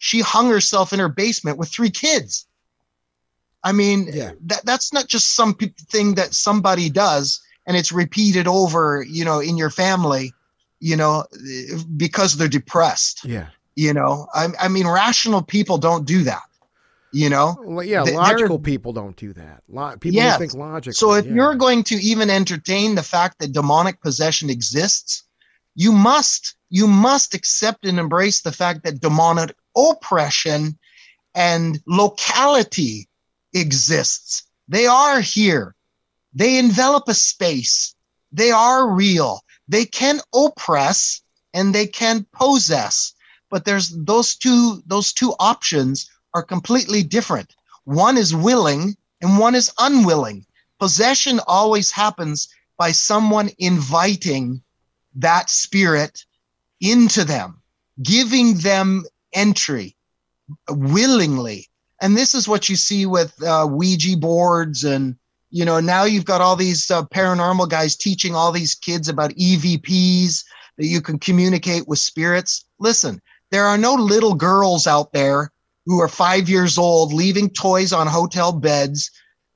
she hung herself in her basement with three kids. I mean, Yeah. that that's not just some thing that somebody does and it's repeated over, you know, in your family, you know, because they're depressed. Yeah. You know, I, I mean, rational people don't do that. You know, Well, yeah. Th- logical people don't do that. Lo- people Yes. think logically. So if yeah. you're going to even entertain the fact that demonic possession exists, you must you must accept and embrace the fact that demonic oppression and locality exists. They are here. They envelop a space. They are real. They can oppress and they can possess. But there's those two those two options are completely different. One is willing and one is unwilling. Possession always happens by someone inviting that spirit into them, giving them entry willingly. And this is what you see with uh, Ouija boards. And, you know, now you've got all these uh, paranormal guys teaching all these kids about EVPs that you can communicate with spirits. Listen, there are no little girls out there who are five years old leaving toys on hotel beds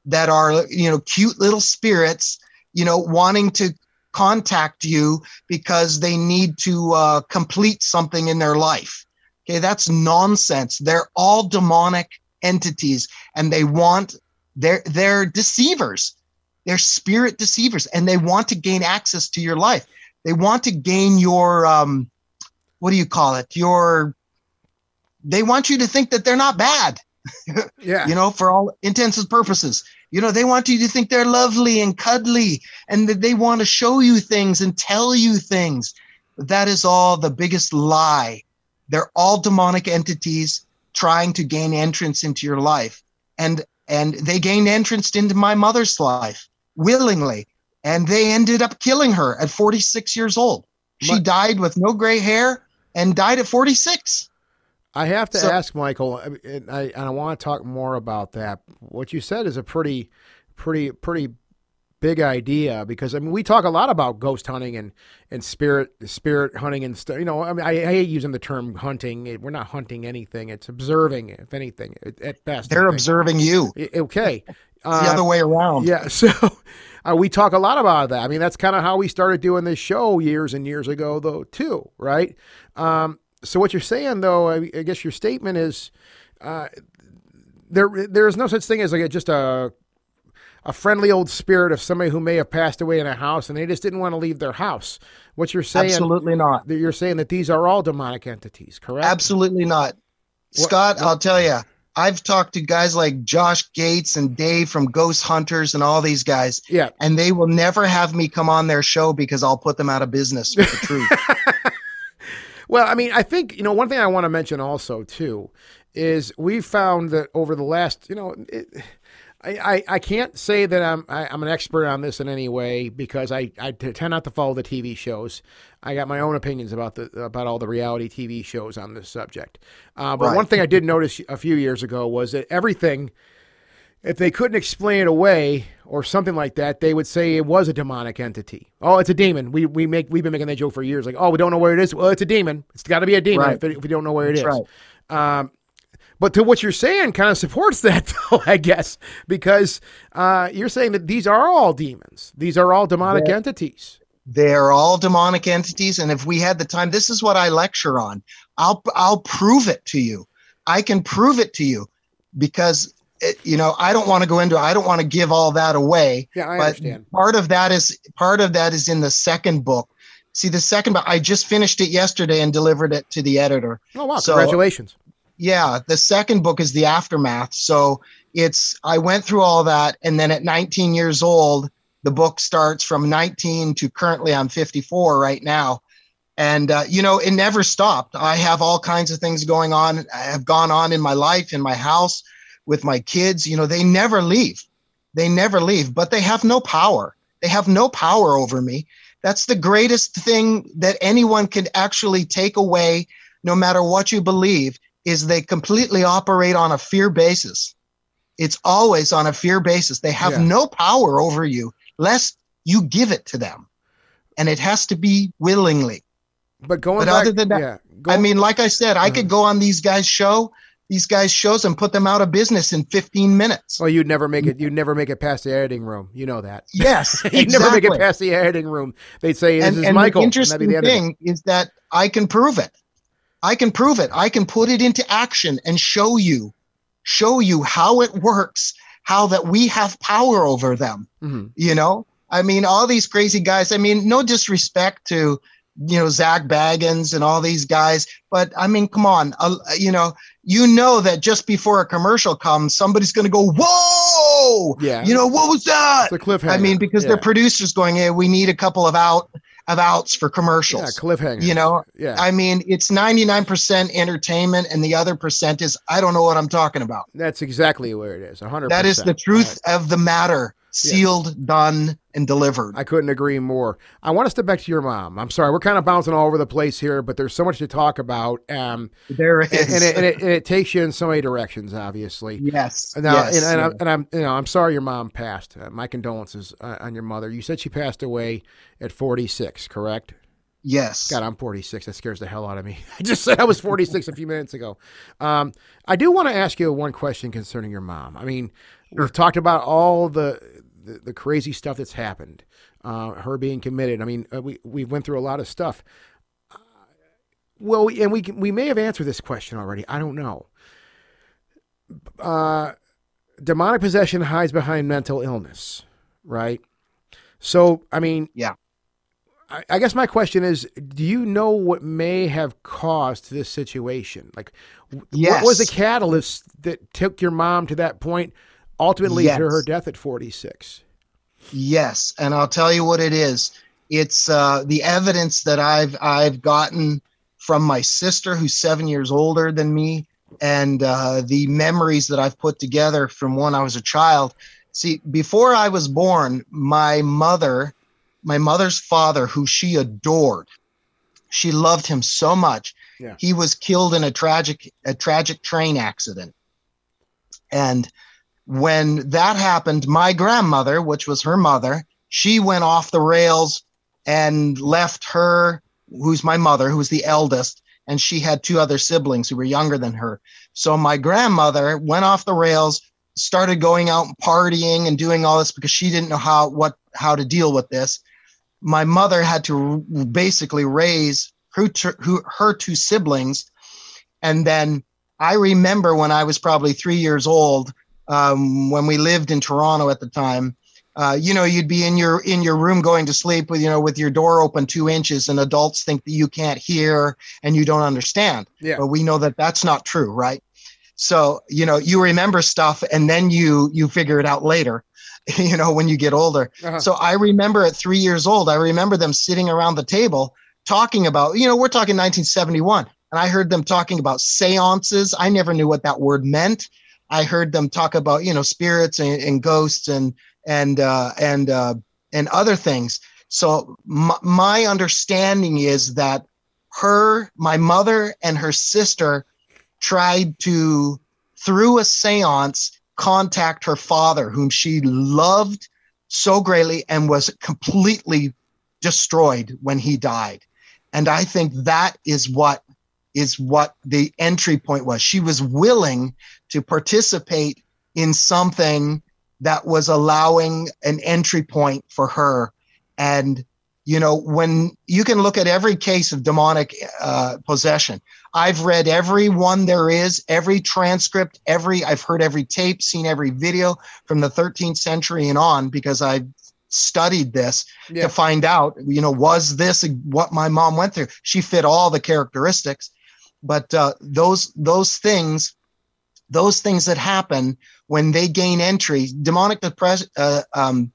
that are you know cute little spirits you know wanting to contact you because they need to uh, complete something in their life okay that's nonsense they're all demonic entities and they want they're they're deceivers they're spirit deceivers and they want to gain access to your life they want to gain your um what do you call it your they want you to think that they're not bad *laughs* yeah. you know, for all intents and purposes. You know, they want you to think they're lovely and cuddly and that they want to show you things and tell you things. That is all the biggest lie. They're all demonic entities trying to gain entrance into your life. And and they gained entrance into my mother's life willingly. And they ended up killing her at 46 years old. She But- died with no gray hair and died at 46. I have to So- ask Michael, and I, and I want to talk more about that. What you said is a pretty, pretty, pretty big idea because I mean we talk a lot about ghost hunting and and spirit spirit hunting and stuff. You know, I mean I, I hate using the term hunting. We're not hunting anything. It's observing, if anything, at- at best. They're observing you. Okay. *laughs* Uh, the other way around. yeah, *laughs* so uh, we talk a lot about that. I mean, that's kind of how we started doing this show years and years ago, though, too, right? Um, so what you're saying, though, I, I guess your statement is uh, there. There is no such thing as like a, just a a friendly old spirit of somebody who may have passed away in a house and they just didn't want to leave their house. What you're saying, Absolutely not. you're saying that these are all demonic entities, correct? Absolutely not. What- Scott, I'll tell you, I've talked to guys like Josh Gates and Dave from Ghost Hunters and all these guys, Yeah. and they will never have me come on their show because I'll put them out of business with the truth. *laughs* Well, I mean, I think you know one thing I want to mention also too is we found that over the last, you know, it, I, I I can't say that I'm I, I'm an expert on this in any way because I I t- tend not to follow the TV shows. I got my own opinions about the about all the reality TV shows on this subject. Uh, but Right. one thing I did notice a few years ago was that everything if they couldn't explain it away or something like that, they would say it was a demonic entity. Oh, it's a demon. We we make we've been making that joke for years. Like, oh, we don't know where it is. Well, it's a demon. It's got to be a demon Right. if, it, if we don't know where it is. That's Um, but to what you're saying, kind of supports *laughs* that, though. I guess because uh, you're saying that these are all demons. These are all demonic Yeah. entities. They're all demonic entities, and if we had the time, this is what I lecture on. I'll I'll prove it to you. I can prove it to you because it, you know I don't want to go into. I don't want to give all that away. Yeah, I but understand. part of that is part of that is in the second book. See, the second book, I just finished it yesterday and delivered it to the editor. Oh wow! so- Congratulations. Yeah, the second book is the aftermath. So it's I went through all that, and then at 19 years old, the book starts from 19 to currently I'm 54 right now, and uh, you know it never stopped. I have all kinds of things going on. I have gone on in my life, in my house, with my kids. You know they never leave. They never leave, but they have no power. They have no power over me. That's the greatest thing that anyone can actually take away, no matter what you believe is they completely operate on a fear basis. It's always on a fear basis. They have Yeah. no power over you lest you give it to them. And it has to be willingly. But going but back, other than that- yeah, I mean, like I said, I Uh-huh. could go on these guys' show, these guys' shows and put them out of business in 15 minutes. well, you'd never make it. You'd never make it past the editing room. You know that. *laughs* Yes. *laughs* You'd never make it past the editing room. They'd say, "This and, is and Michael." the and interesting the end of it. thing is that I can prove it. I can prove it. I can put it into action and show you, show you how it works, how that we have power over them. Mhm. You know, I mean, all these crazy guys. I mean, no disrespect to you know Zak Bagans and all these guys, but I mean, come on, uh, you know, you know that just before a commercial comes, somebody's going to go, "Whoa!" Yeah. You know, what was that? It's a cliffhanger. I mean, because yeah. their producers going, "Hey, we need a couple of out of outs for yeah, commercials." cliffhanger. you know, yeah, I mean, it's ninety nine percent entertainment, and the other percent is I don't know what I'm talking about. that's exactly where it is. hundred. That is the truth of the matter, sealed, done, and delivered. I couldn't agree more. I want to step back to your mom. I'm sorry, we're kind of bouncing all over the place here, but there's so much to talk about, um, there it and, and, it, and, it, and it takes you in so many directions, obviously. yes. Now, yes. and, and I'm, you know, I'm sorry your mom passed. Uh, my condolences uh, on your mother. You said she passed away at 46, correct? yes. God, I'm 46. That scares the hell out of me. *laughs* I just said I was 46 a few minutes ago. Um, I do want to ask you one question concerning your mom. I mean, we've talked about all the, the the crazy stuff that's happened, uh, her being committed. I mean, uh, we we went through a lot of stuff. Uh, well, and we we may have answered this question already. I don't know. Uh, demonic possession hides behind mental illness, right? So, I mean, Yeah. I, I guess my question is, do you know what may have caused this situation? Like, w- what was the catalyst that took your mom to that point ultimately Yes. to her death at 46. Yes, and I'll tell you what it is. It's uh, the evidence that I've I've gotten from my sister, who's seven years older than me, and uh, the memories that I've put together from when I was a child. See, before I was born, my mother, my mother's father, who she adored, she loved him so much. Yeah. He was killed in a tragic a tragic train accident, and when that happened, my grandmother, which was her mother, she went off the rails and left her, who's my mother, who was the eldest, and she had two other siblings who were younger than her. So my grandmother went off the rails, started going out and partying and doing all this because she didn't know how what how to deal with this. My mother had to basically raise her, her two siblings, and then I remember when I was probably three years old um, when we lived in Toronto at the time. Uh, you know, you'd be in your in your room going to sleep with you know with your door open two inches, and adults think that you can't hear and you don't understand. Yeah. But we know that that's not true, right? So you know, you remember stuff, and then you you figure it out later. *laughs* You know, when you get older. Uh-huh. So I remember at three years old, I remember them sitting around the table talking about, you know, we're talking 1971. And I heard them talking about seances. I never knew what that word meant. I heard them talk about, you know, spirits and, and ghosts and and uh, and uh, and other things. So my, my understanding is that her, my mother, and her sister tried to, through a seance, contact her father, whom she loved so greatly and was completely destroyed when he died. And I think that is what is what the entry point was. She was willing to participate in something that was allowing an entry point for her. And, you know, when you can look at every case of demonic uh, possession, I've read every one there is, every transcript, every, I've heard every tape, seen every video from the 13th century and on because I've studied this Yeah. to find out, you know, was this what my mom went through? She fit all the characteristics, but uh, those those things, those things that happen when they gain entry, demonic depress- uh, um,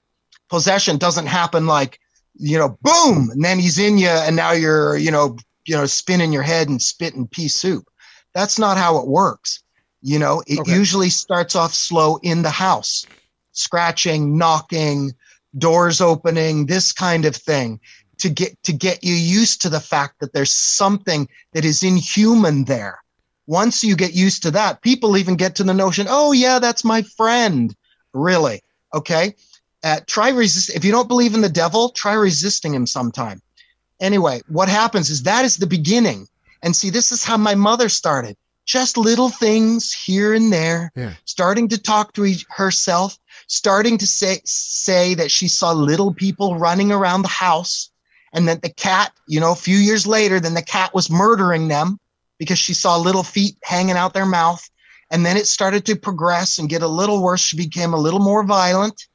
possession doesn't happen like, you know, boom, and then he's in you, and now you're, you know, you know, spinning your head and spitting pea soup. That's not how it works. You know, it Okay. usually starts off slow in the house, scratching, knocking, doors opening, this kind of thing to get to get you used to the fact that there's something that is inhuman there. Once you get used to that, people even get to the notion, oh yeah, that's my friend. Really? Okay. Uh, try resist. If you don't believe in the devil, try resisting him sometime. Anyway, what happens is that is the beginning. And see, this is how my mother started. Just little things here and there, Yeah. starting to talk to each, herself, starting to say say that she saw little people running around the house, and that the cat, you know, a few years later, then the cat was murdering them because she saw little feet hanging out their mouth. And then it started to progress and get a little worse. She became a little more violent,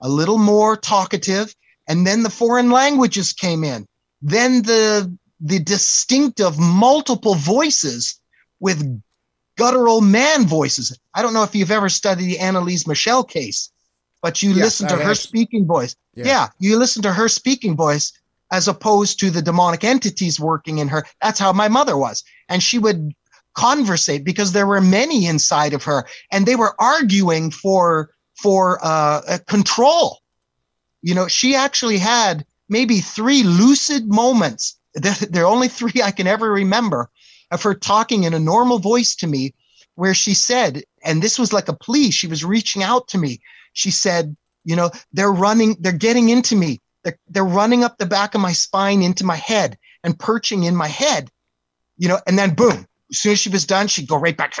a little more talkative, and then the foreign languages came in. Then the the distinctive multiple voices with guttural man voices. I don't know if you've ever studied the Anneliese Michel case, but you Yes, listen to I her have. speaking voice. Yeah. Yeah. you listen to her speaking voice as opposed to the demonic entities working in her. That's how my mother was. And she would conversate because there were many inside of her and they were arguing for for uh, control. You know, she actually had maybe three lucid moments. *laughs* There are only three I can ever remember of her talking in a normal voice to me, where she said, and this was like a plea. She was reaching out to me. She said, "You know, they're running, they're getting into me. They're they're running up the back of my spine into my head and perching in my head. You know, and then boom. As soon as she was done, she'd go right back,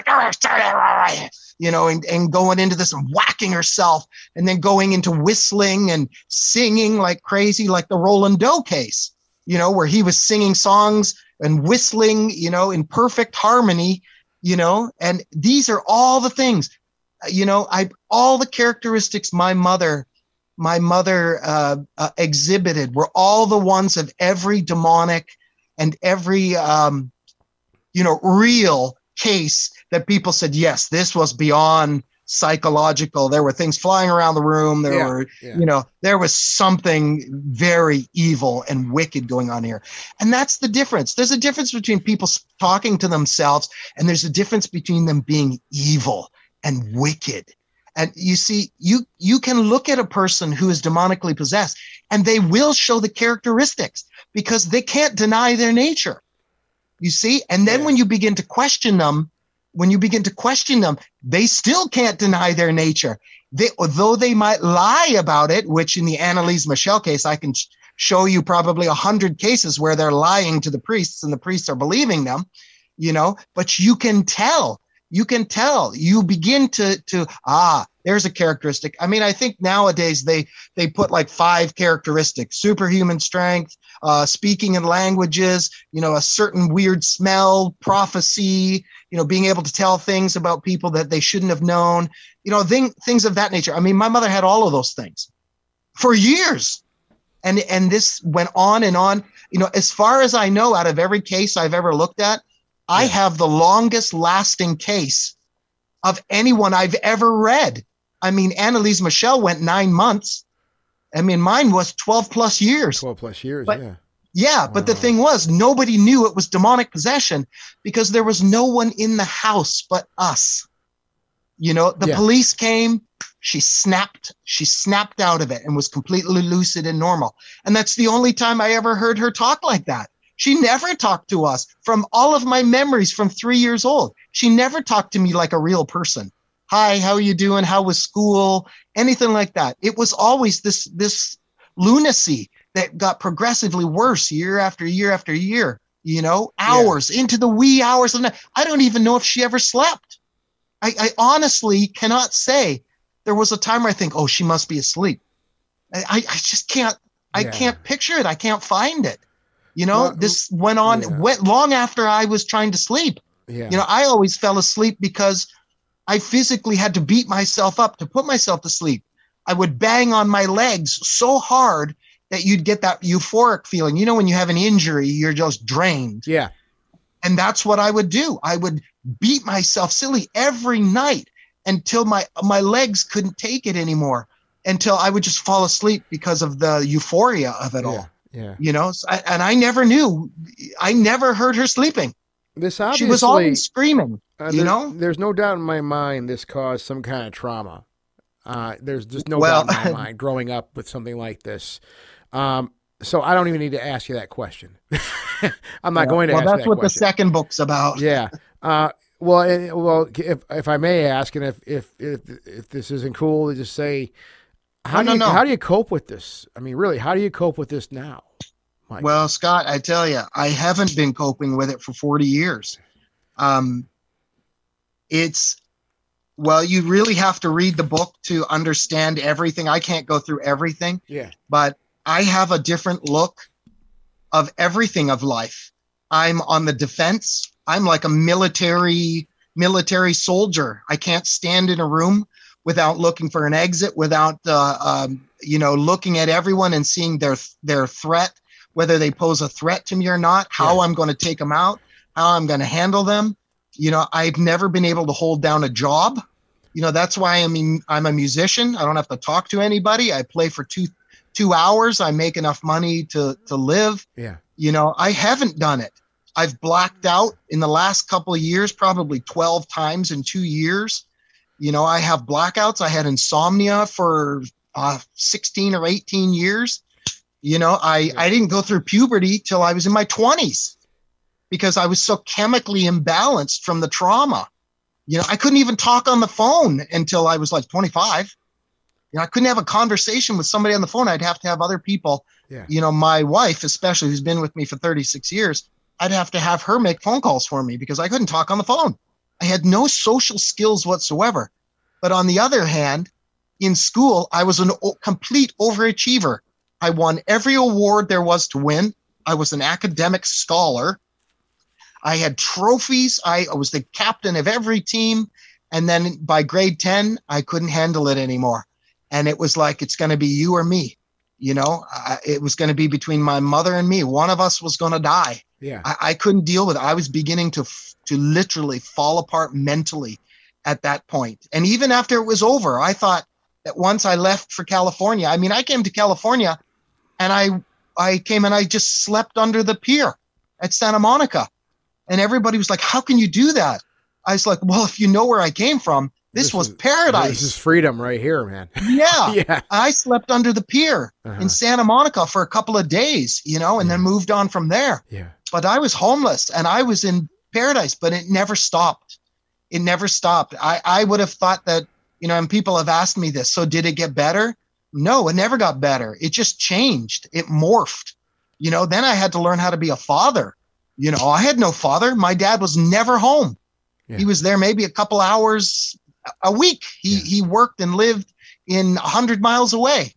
you know, and, and going into this and whacking herself and then going into whistling and singing like crazy, like the Roland Doe case, you know, where he was singing songs and whistling, you know, in perfect harmony, you know, and these are all the things, you know, I all the characteristics my mother, my mother uh, uh, exhibited were all the ones of every demonic and every, um, you know, real case that people said, yes, this was beyond psychological. There were things flying around the room. There Yeah, were, yeah. you know, there was something very evil and wicked going on here. And that's the difference. There's a difference between people talking to themselves, and there's a difference between them being evil and wicked. And you see, you you can look at a person who is demonically possessed, and they will show the characteristics because they can't deny their nature. You see, and then when you begin to question them, when you begin to question them, they still can't deny their nature. They, although they might lie about it, which in the Anneliese Michel case, I can sh- show you probably a hundred cases where they're lying to the priests and the priests are believing them, you know, but you can tell, you can tell, you begin to, to, ah, there's a characteristic. I mean, I think nowadays they, they put like five characteristics, superhuman strength, uh, speaking in languages, you know, a certain weird smell, prophecy, you know, being able to tell things about people that they shouldn't have known, you know, thing, things of that nature. I mean, my mother had all of those things for years. And, and this went on and on. You know, as far as I know, out of every case I've ever looked at, I have the longest lasting case of anyone I've ever read. I mean, Anneliese Michel went nine months. I mean, mine was 12 plus years. 12 plus years. But- yeah. Yeah, but the thing was, nobody knew it was demonic possession because there was no one in the house but us. You know, the Yeah. police came, she snapped, she snapped out of it and was completely lucid and normal. And that's the only time I ever heard her talk like that. She never talked to us from all of my memories from three years old. She never talked to me like a real person. Hi, how are you doing? How was school? Anything like that. It was always this this lunacy that got progressively worse year after year after year. You know, hours into the wee hours of the night. I don't even know if she ever slept. I, I honestly cannot say. There was a time where I think, oh, she must be asleep. I, I I just can't. I Yeah. can't picture it. I can't find it. You know, Well, this went on yeah. went long after I was trying to sleep. Yeah. You know, I always fell asleep because I physically had to beat myself up to put myself to sleep. I would bang on my legs so hard that you'd get that euphoric feeling. You know, when you have an injury, you're just drained. yeah. And that's what I would do. I would beat myself silly every night until my my legs couldn't take it anymore. Until I would just fall asleep because of the euphoria of it Yeah. all. Yeah. You know, So I- and I never knew. I never heard her sleeping. This obviously, she was always screaming. uh, you there- know? there's no doubt in my mind this caused some kind of trauma. Uh, there's just no Well- doubt in my *laughs* mind growing up with something like this. Um, so I don't even need to ask you that question. *laughs* I'm not going to well, that's that what question. the second book's about. *laughs* yeah. Uh, well, well, if if I may ask, and if if if if this isn't cool, to just say, how No, do no, you no. how do you cope with this? I mean, really, how do you cope with this now? Mike? Well, Scott, I tell you, I haven't been coping with it for 40 years. Um, it's, well, you really have to read the book to understand everything. I can't go through everything, yeah, but I have a different look of everything of life. I'm on the defense. I'm like a military military soldier. I can't stand in a room without looking for an exit, without uh, um, you know looking at everyone and seeing their their threat, whether they pose a threat to me or not. How Yeah. I'm going to take them out, how I'm going to handle them. You know, I've never been able to hold down a job. You know, that's why I mean I'm a musician. I don't have to talk to anybody. I play for two two hours. I make enough money to to live. yeah, You know, I haven't done it. I've blacked out in the last couple of years, probably 12 times in two years. You know, I have blackouts. I had insomnia for uh, 16 or 18 years. You know, I, I didn't go through puberty till I was in my 20s because I was so chemically imbalanced from the trauma. You know, I couldn't even talk on the phone until I was like 25. You know, I couldn't have a conversation with somebody on the phone. I'd have to have other people yeah, you know, my wife, especially who's been with me for 36 years, I'd have to have her make phone calls for me because I couldn't talk on the phone. I had no social skills whatsoever. But on the other hand, in school, I was o- complete overachiever. I won every award there was to win. I was an academic scholar. I had trophies. I was the captain of every team. And then by grade 10, I couldn't handle it anymore. And it was like, it's going to be you or me you know I, it was going to be between my mother and me one of us was going to die yeah. I, I couldn't deal with it i was beginning to to literally fall apart mentally at that point. And even after it was over, I thought that once I left for California, I mean, I came to California and I I came and I just slept under the pier at Santa Monica. And everybody was like, How can you do that? I was like, Well, if you know where I came from, this, this was is, paradise. This is freedom right here, man. *laughs* Yeah. yeah. I slept under the pier uh-huh. in Santa Monica for a couple of days, you know, and yeah. then moved on from there. Yeah. But I was homeless and I was in paradise, but it never stopped. It never stopped. I, I would have thought that, you know, and people have asked me this. So did it get better? No, it never got better. It just changed. It morphed. You know, then I had to learn how to be a father. You know, I had no father. My dad was never home. Yeah. He was there maybe a couple hours a week. He yeah. he worked and lived in a hundred miles away.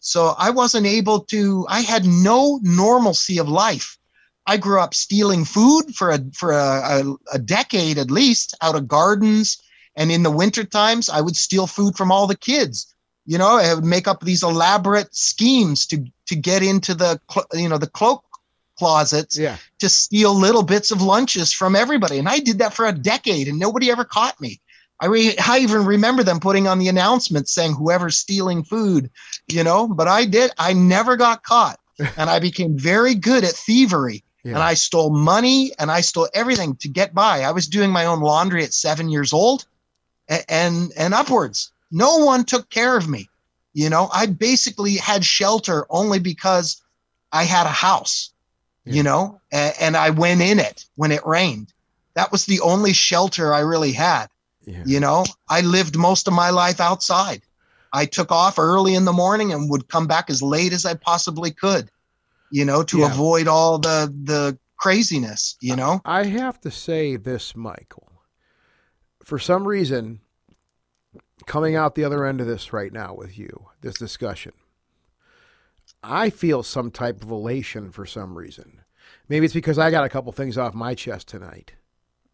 So I wasn't able to. I had no normalcy of life. I grew up stealing food for a for a, a, a decade at least out of gardens, and in the winter times I would steal food from all the kids. You know, I would make up these elaborate schemes to to get into the you know the cloak closets yeah. to steal little bits of lunches from everybody, and I did that for a decade, and nobody ever caught me. I, re- I even remember them putting on the announcement saying whoever's stealing food, you know, but I did. I never got caught. *laughs* and I became very good at thievery. Yeah. And I stole money and I stole everything to get by. I was doing my own laundry at seven years old and, and, and upwards. No one took care of me. You know, I basically had shelter only because I had a house, yeah. you know, and, and I went in it when it rained. That was the only shelter I really had. Yeah. You know, I lived most of my life outside. I took off early in the morning and would come back as late as I possibly could, you know, to yeah. avoid all the the craziness, you know. I have to say this, Michael. For some reason, coming out the other end of this right now with you, this discussion, I feel some type of elation for some reason. Maybe it's because I got a couple things off my chest tonight,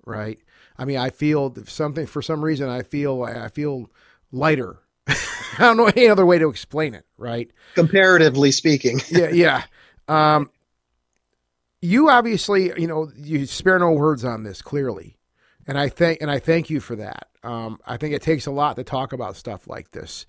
right? I mean, I feel something for some reason. I feel I feel lighter. *laughs* I don't know any other way to explain it. Right? Comparatively speaking. *laughs* yeah, yeah. Um, you obviously, you know, you spare no words on this clearly, and I thank and I thank you for that. Um, I think it takes a lot to talk about stuff like this.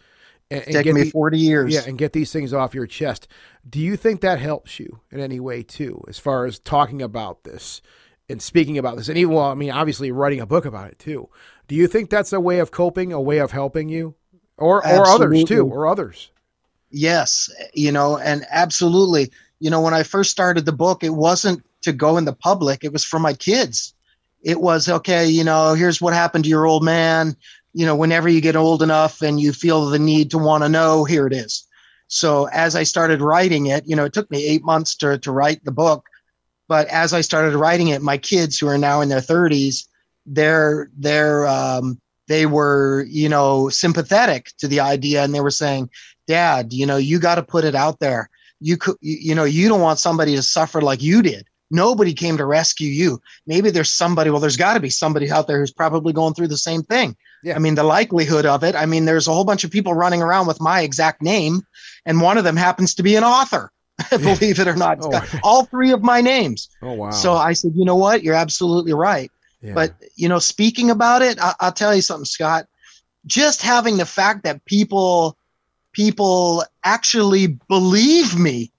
And, and Take me the, forty years. Yeah, and get these things off your chest. Do you think that helps you in any way too, as far as talking about this? And speaking about this, and even well, I mean, obviously writing a book about it too. Do you think that's a way of coping, a way of helping you, or or others too, or others? Yes, you know, and absolutely. You know, when I first started the book, it wasn't to go in the public; it was for my kids. It was okay. You know, here's what happened to your old man. You know, whenever you get old enough and you feel the need to want to know, here it is. So as I started writing it, you know, it took me eight months to to write the book but as I started writing it, my kids who are now in their 30s, they're they're um, they were you know sympathetic to the idea, and they were saying, "Dad, you know, you got to put it out there. You could, you know, you don't want somebody to suffer like you did." Nobody came to rescue you. Maybe there's somebody, well, there's got to be somebody out there who's probably going through the same thing. Yeah. I mean, the likelihood of it, I mean, there's a whole bunch of people running around with my exact name, and one of them happens to be an author. *laughs* believe it or not. Oh. all three of my names. Oh, wow. So I said, you know what? You're absolutely right. Yeah. But, you know, speaking about it, I- I'll tell you something, Scott. Just having the fact that people people actually believe me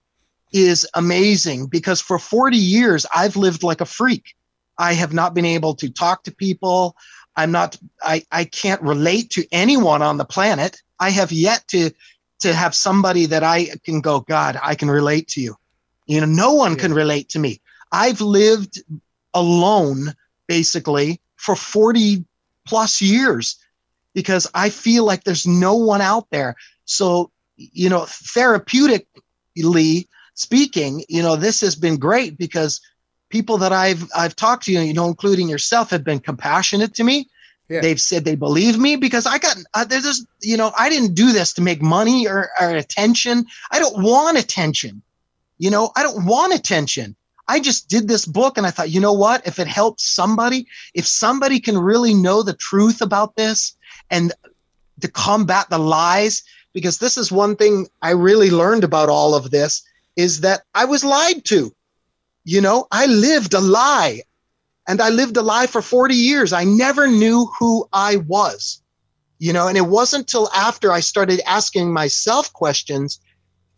is amazing because for 40 years I've lived like a freak. I have not been able to talk to people. I'm not I, I can't relate to anyone on the planet. I have yet to to have somebody that I can go, God, I can relate to you. You know, no one yeah. can relate to me. I've lived alone basically for 40 plus years because I feel like there's no one out there. So, you know, therapeutically speaking, you know, this has been great because people that I've I've talked to, you know, including yourself, have been compassionate to me. Yeah. They've said they believe me because I got uh, there's this, you know, I didn't do this to make money or, or attention. I don't want attention. You know, I don't want attention. I just did this book and I thought, you know what? If it helps somebody, if somebody can really know the truth about this and to combat the lies, because this is one thing I really learned about all of this is that I was lied to. You know, I lived a lie and I lived a lie for 40 years. I never knew who I was, you know, and it wasn't till after I started asking myself questions,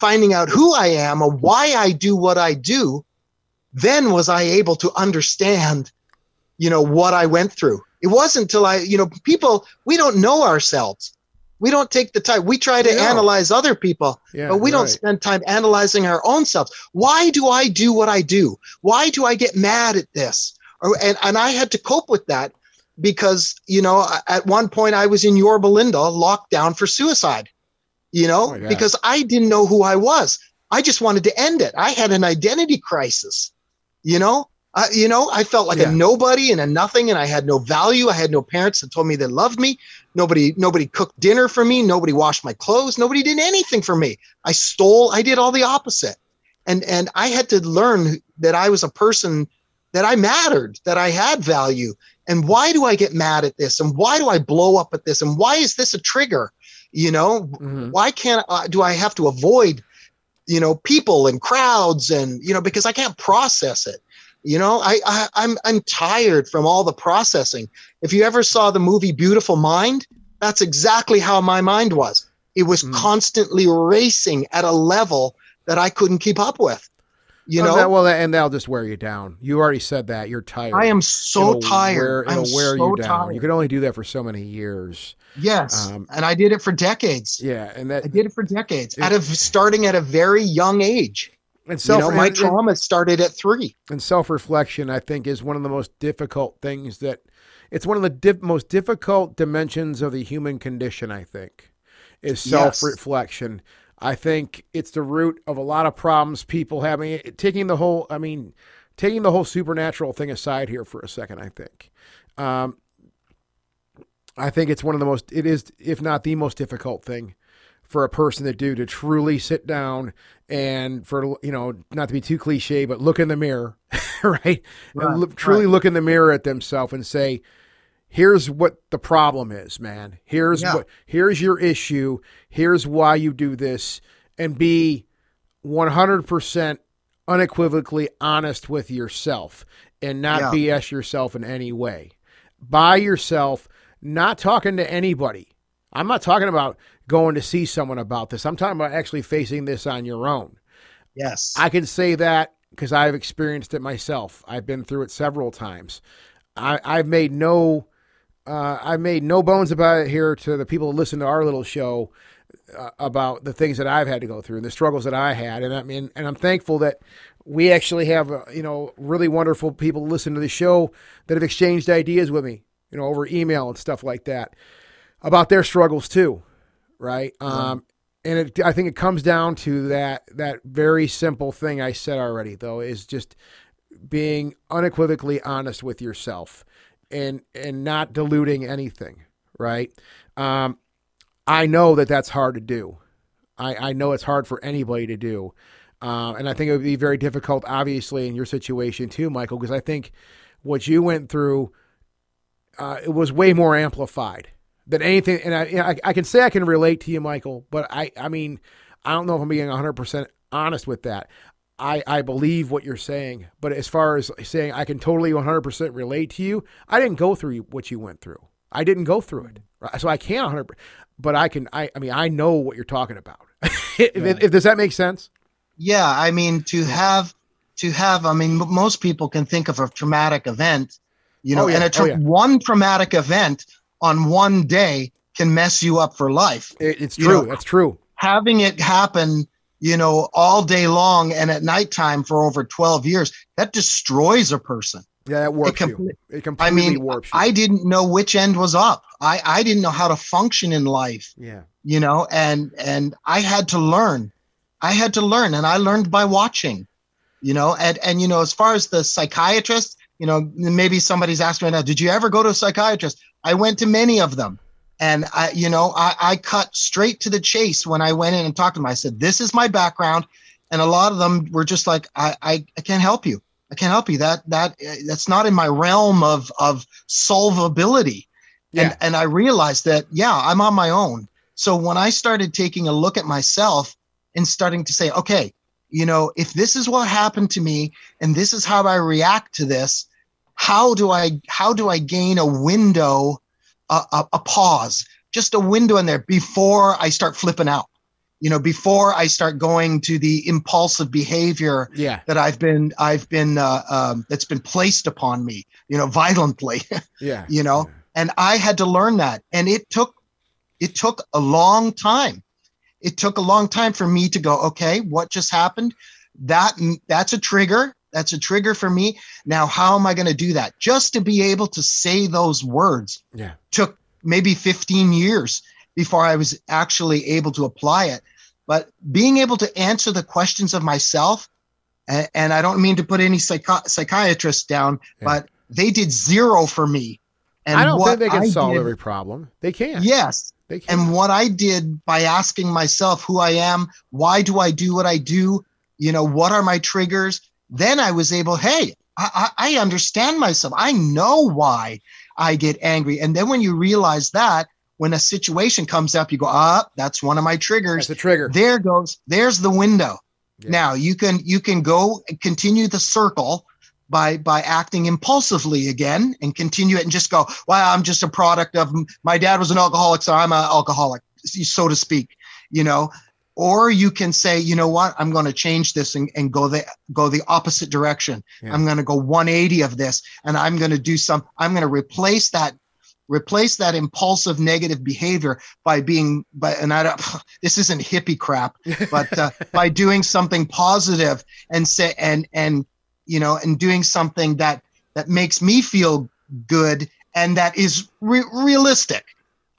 finding out who I am or why I do what I do, then was I able to understand, you know, what I went through. It wasn't until I, you know, people, we don't know ourselves. We don't take the time. We try to No. analyze other people, Yeah, but we don't spend time analyzing our own selves. Why do I do what I do? Why do I get mad at this? Or, and, and I had to cope with that because, you know, at one point I was in Yorba Linda locked down for suicide, you know, Oh God. because I didn't know who I was. I just wanted to end it. I had an identity crisis, you know, uh, you know, I felt like Yeah. a nobody and a nothing, and I had no value. I had no parents that told me they loved me. Nobody, nobody cooked dinner for me. Nobody washed my clothes. Nobody did anything for me. I stole. I did all the opposite, and and I had to learn that I was a person that I mattered, that I had value. And why do I get mad at this? And why do I blow up at this? And why is this a trigger? You know, Mhm. why can't uh, do I have to avoid, you know, people and crowds and you know because I can't process it. You know, I, I I'm I'm tired from all the processing. If you ever saw the movie Beautiful Mind, that's exactly how my mind was. It was Mm. constantly racing at a level that I couldn't keep up with. You Oh, know, that- well, and that'll just wear you down. You already said that. You're tired. I am so It'll tired. Wear, it'll I'm wear so you down. tired. You can only do that for so many years. yes, um, and I did it for decades. Yeah, and that I did it for decades. It- Out of starting at a very young age. and You know, my and- trauma started at three. and self reflection, I think, is one of the most difficult things that it's one of the most difficult dimensions of the human condition. I think is self reflection. I think it's the root of a lot of problems people have. I mean, taking the whole, I mean, taking the whole supernatural thing aside here for a second. I think, um, I think it's one of the most. It is, if not the most difficult thing for a person to do to truly sit down and for you know not to be too cliche but look in the mirror right, *laughs* Right, and look, truly right. look in the mirror at themselves and say here's what the problem is man here's Yeah. what here's your issue here's why you do this and be 100% unequivocally honest with yourself and not BS yourself in any way by yourself not talking to anybody I'm not talking about going to see someone about this. I'm talking about actually facing this on your own. Yes. I can say that because I've experienced it myself. I've been through it several times. I, I've made no, uh, I've made no bones about it here to the people who listen to our little show uh, about the things that I've had to go through and the struggles that I had. And I mean, and I'm thankful that we actually have, uh, you know, really wonderful people listen to the show that have exchanged ideas with me, you know, over email and stuff like that about their struggles too, right? Um, and it, I think it comes down to that that very simple thing I said already, though, is just being unequivocally honest with yourself and and not diluting anything, right? Um, I know that that's hard to do. I, I know it's hard for anybody to do. Uh, and I think it would be very difficult, obviously, in your situation too, Michael, because I think what you went through, uh, it was way more amplified than anything. And I, you know, I, I can say I can relate to you, Michael, but I, I mean, I don't know if I'm being 100% honest with that. I, I believe what you're saying, but as far as saying I can totally 100% relate to you, I didn't go through what you went through. I didn't go through it. Right? So I can't 100, but I can, I, I mean, I know what you're talking about. *laughs* if, if, does that make sense? Yeah, I mean to have to have I mean m- most people can think of a traumatic event, you know, Oh, yeah. and a tra- Oh, yeah. one traumatic event on one day can mess you up for life. It, it's You true. know, That's true. Having it happen, you know, all day long and at nighttime for over 12 years, that destroys a person. Yeah, it warps com- you. It I completely mean, warps you. I didn't know which end was up. I I didn't know how to function in life. yeah. you know and and i had to learn i had to learn and i learned by watching you know and and you know as far as the psychiatrist you know maybe somebody's asking right now did you ever go to a psychiatrist i went to many of them and i you know i i cut straight to the chase when i went in and talked to them. I said this is my background. And a lot of them were just like i i, I can't help you. I can't help you. That that that's not in my realm of of solvability. Yeah. and and i realized that yeah i'm on my own. So when I started taking a look at myself and starting to say, okay, you know, if this is what happened to me and this is how I react to this, how do I how do I gain a window, a, a, a pause, just a window in there before I start flipping out? You know, before I start going to the impulsive behavior Yeah. that I've been I've been uh, um, that's been placed upon me, you know, *laughs* violently. Yeah. *laughs* you know and i had to learn that and it took it took a long time it took a long time for me to go okay what just happened that that's a trigger that's a trigger for me now how am i going to do that just to be able to say those words Yeah. took maybe 15 years before i was actually able to apply it but being able to answer the questions of myself and, and i don't mean to put any psychi- psychiatrists down Yeah. but they did zero for me and I don't what think they can I solve did- every problem. They can't. yes They can. and what I did by asking myself who I am, why do I do what I do, you know, what are my triggers? Then I was able, hey, I, I understand myself. I know why I get angry. And then when you realize that, when a situation comes up, you go, ah, that's one of my triggers. That's a trigger. There goes, there's the window. Yeah. Now you can you can go and continue the circle by by acting impulsively again and continue it and just go, well, I'm just a product of my dad was an alcoholic, so I'm an alcoholic, so to speak, you know. Or you can say, you know what, I'm going to change this and, and go the go the opposite direction. Yeah. I'm going to go 180 of this, and I'm going to do some. I'm going to replace that replace that impulsive negative behavior by being by and I don't *laughs* this isn't hippie crap *laughs* but uh, by doing something positive and say and and you know and doing something that that makes me feel good and that is re- realistic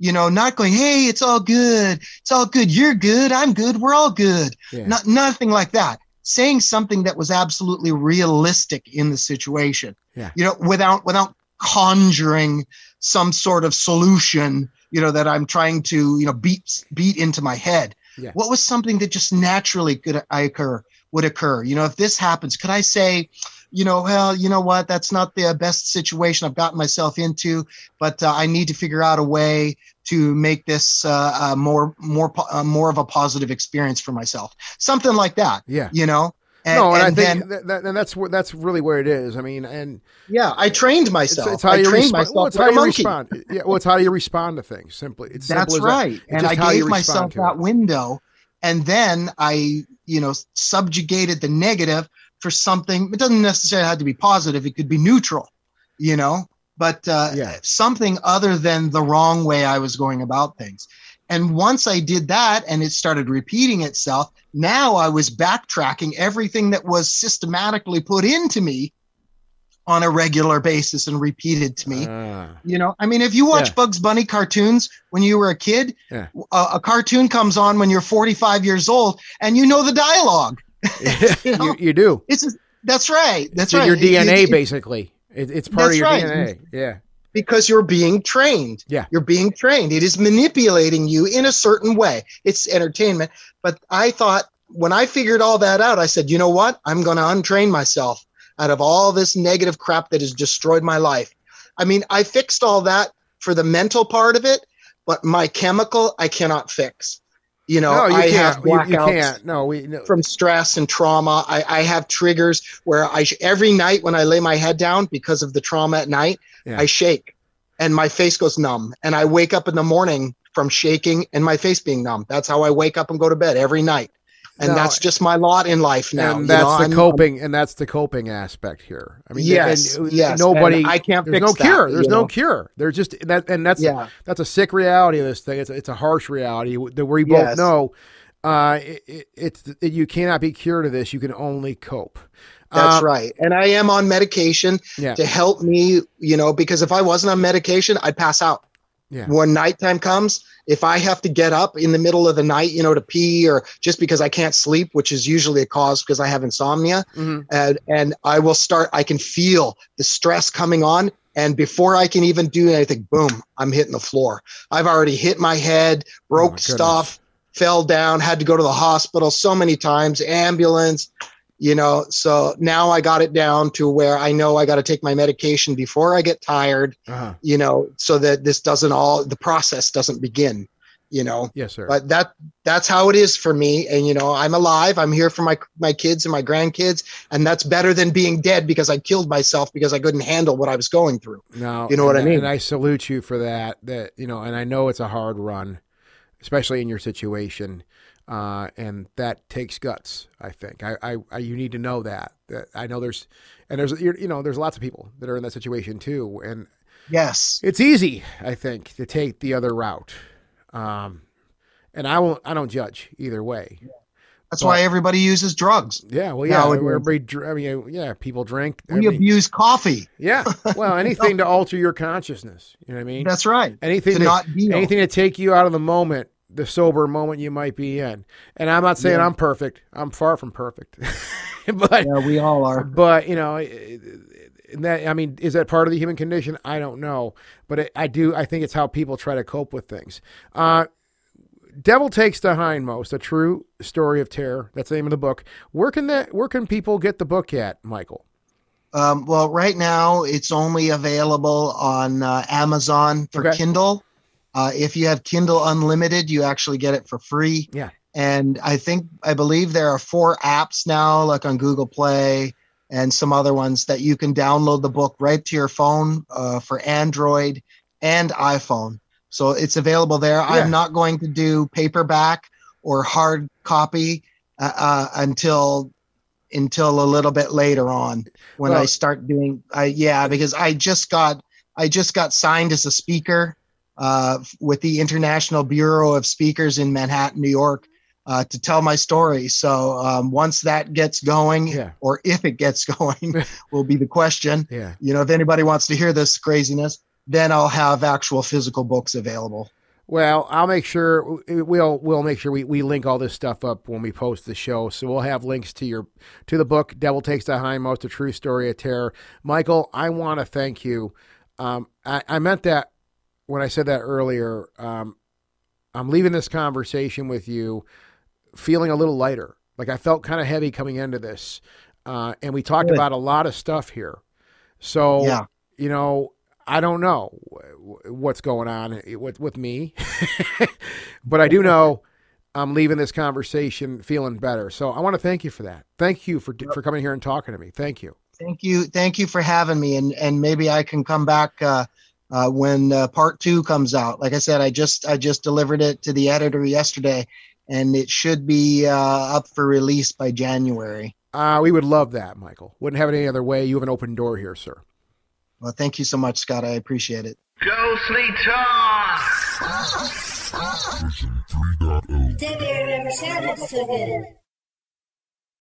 you know not going hey it's all good. It's all good. You're good. I'm good. We're all good. Yeah. not nothing like that. Saying something that was absolutely realistic in the situation. Yeah. you know without without conjuring some sort of solution you know that i'm trying to you know beat beat into my head. Yeah. what was something that just naturally could I occur would occur? You know if this happens could i say you know well you know what that's not the best situation i've gotten myself into but uh, i need to figure out a way to make this uh, uh, more more uh, more of a positive experience for myself something like that yeah. you know and, no, and, and I think then that, and that's where that's really where it is. I mean, and yeah i trained myself it's how i you trained respond. myself Well, it's how you respond. Yeah, well, it's how you respond to things. Simply, it's That's simple as that. right. It's And I gave myself that window. And then I, you know, subjugated the negative for something. It doesn't necessarily have to be positive. It could be neutral, you know, but uh, Yeah. something other than the wrong way I was going about things. And once I did that and it started repeating itself, now I was backtracking everything that was systematically put into me on a regular basis and repeated to me. Ah, You know, I mean, if you watch Yeah. Bugs Bunny cartoons when you were a kid, Yeah. a, a cartoon comes on when you're 45 years old and you know the dialogue. *laughs* You know? you, you do. It's that's right. That's it's right. your DNA, it- basically. It, it's part of your right. DNA. Yeah. because you're being trained. Yeah. You're being trained. It is manipulating you in a certain way. It's entertainment. But I thought when I figured all that out, I said, you know what? I'm going to untrain myself out of all this negative crap that has destroyed my life. I mean, I fixed all that for the mental part of it, but my chemical, I cannot fix. You know, no, you I can't. have You, you blackouts can't. No, we. No. from stress and trauma. I, I have triggers where I sh- every night when I lay my head down because of the trauma at night, Yeah. I shake and my face goes numb. And I wake up in the morning from shaking and my face being numb. That's how I wake up and go to bed every night. And No, that's just my lot in life now. and that's know, the I'm- coping, and that's the coping aspect here. I mean, Yes, and, yes, nobody. and I can't There's no that, cure. There's no know? cure. There's just that, and that's Yeah. that's a sick reality of this thing. It's a, it's a harsh reality that we both Yes. know. Uh, it, it, it's it, you cannot be cured of this. You can only cope. That's Uh, right. And I am on medication Yeah. to help me, you know, because if I wasn't on medication, I'd pass out. Yeah. When nighttime comes, if I have to get up in the middle of the night, you know, to pee or just because I can't sleep, which is usually a cause because I have insomnia, Mhm. and and I will start. I can feel the stress coming on, and before I can even do anything, boom, I'm hitting the floor. I've already hit my head, broke Oh my stuff, fell down, had to go to the hospital so many times, ambulance. You know, so now I got it down to where I know I got to take my medication before I get tired Uh-huh. you know, so that this doesn't all the process doesn't begin, you know. Yes, sir. But that that's how it is for me. And you know, I'm alive. I'm here for my my kids and my grandkids, and that's better than being dead because I killed myself because I couldn't handle what I was going through. no, you know what I mean? And I salute you for that. That you know, and I know it's a hard run, especially in your situation. Uh, and that takes guts. I think. I, I, I, you need to know that. That I know there's, and there's, you're, you know, there's lots of people that are in that situation too, and Yes. it's easy, I think, to take the other route. Um, and I won't. I don't judge either way. That's why everybody uses drugs. Yeah. Well, yeah. Nowadays. Everybody. I mean, yeah. People drink. I We mean, abuse coffee. yeah. Well, *laughs* anything to alter your consciousness. You know what I mean? That's right. anything To to, anything to take you out of the moment, the sober moment you might be in. And I'm not saying Yeah. I'm perfect. I'm far from perfect. *laughs* but Yeah, we all are. but you know, and that I mean, is that part of the human condition? I don't know, but it, I do. I think it's how people try to cope with things. Uh, Devil Takes the Hindmost, a true story of terror. That's the name of the book. Where can that? Where can people get the book at, Michael? Um, well, right now it's only available on uh, Amazon for Okay. Kindle. Uh, if you have Kindle Unlimited, you actually get it for free. Yeah. And I think, I believe there are four apps now, like on Google Play and some other ones, that you can download the book right to your phone uh, for Android and iPhone. So it's available there. Yeah. I'm not going to do paperback or hard copy uh, uh, until until a little bit later on when Well- I start doing. I yeah, because I just got I just got signed as a speaker uh, with the International Bureau of Speakers in Manhattan, New York, uh, to tell my story. So um, once that gets going, Yeah. or if it gets *laughs* going, *laughs* will be the question. Yeah. You know, if anybody wants to hear this craziness, then I'll have actual physical books available. Well, I'll make sure we'll we'll make sure we, we link all this stuff up when we post the show. So we'll have links to your to the book "Devil Takes the Hindmost: A True Story of Terror." Michael, I want to thank you. Um, I, I meant that when I said that earlier. Um, I'm leaving this conversation with you feeling a little lighter. Like I felt kind of heavy coming into this, uh, and we talked Good. about a lot of stuff here. So Yeah. you know, I don't know what's going on with with me, *laughs* but I do know I'm leaving this conversation feeling better. So I want to thank you for that. Thank you for for coming here and talking to me. Thank you. Thank you, thank you for having me, and and maybe I can come back uh, uh, when uh, part two comes out. Like I said, I just I just delivered it to the editor yesterday, and it should be uh, up for release by January. Uh, we would love that, Michael. Wouldn't have it any other way. You have an open door here, sir. Well, thank you so much, Scott. I appreciate it. Ghostly Talk! Didn't never sounded so good.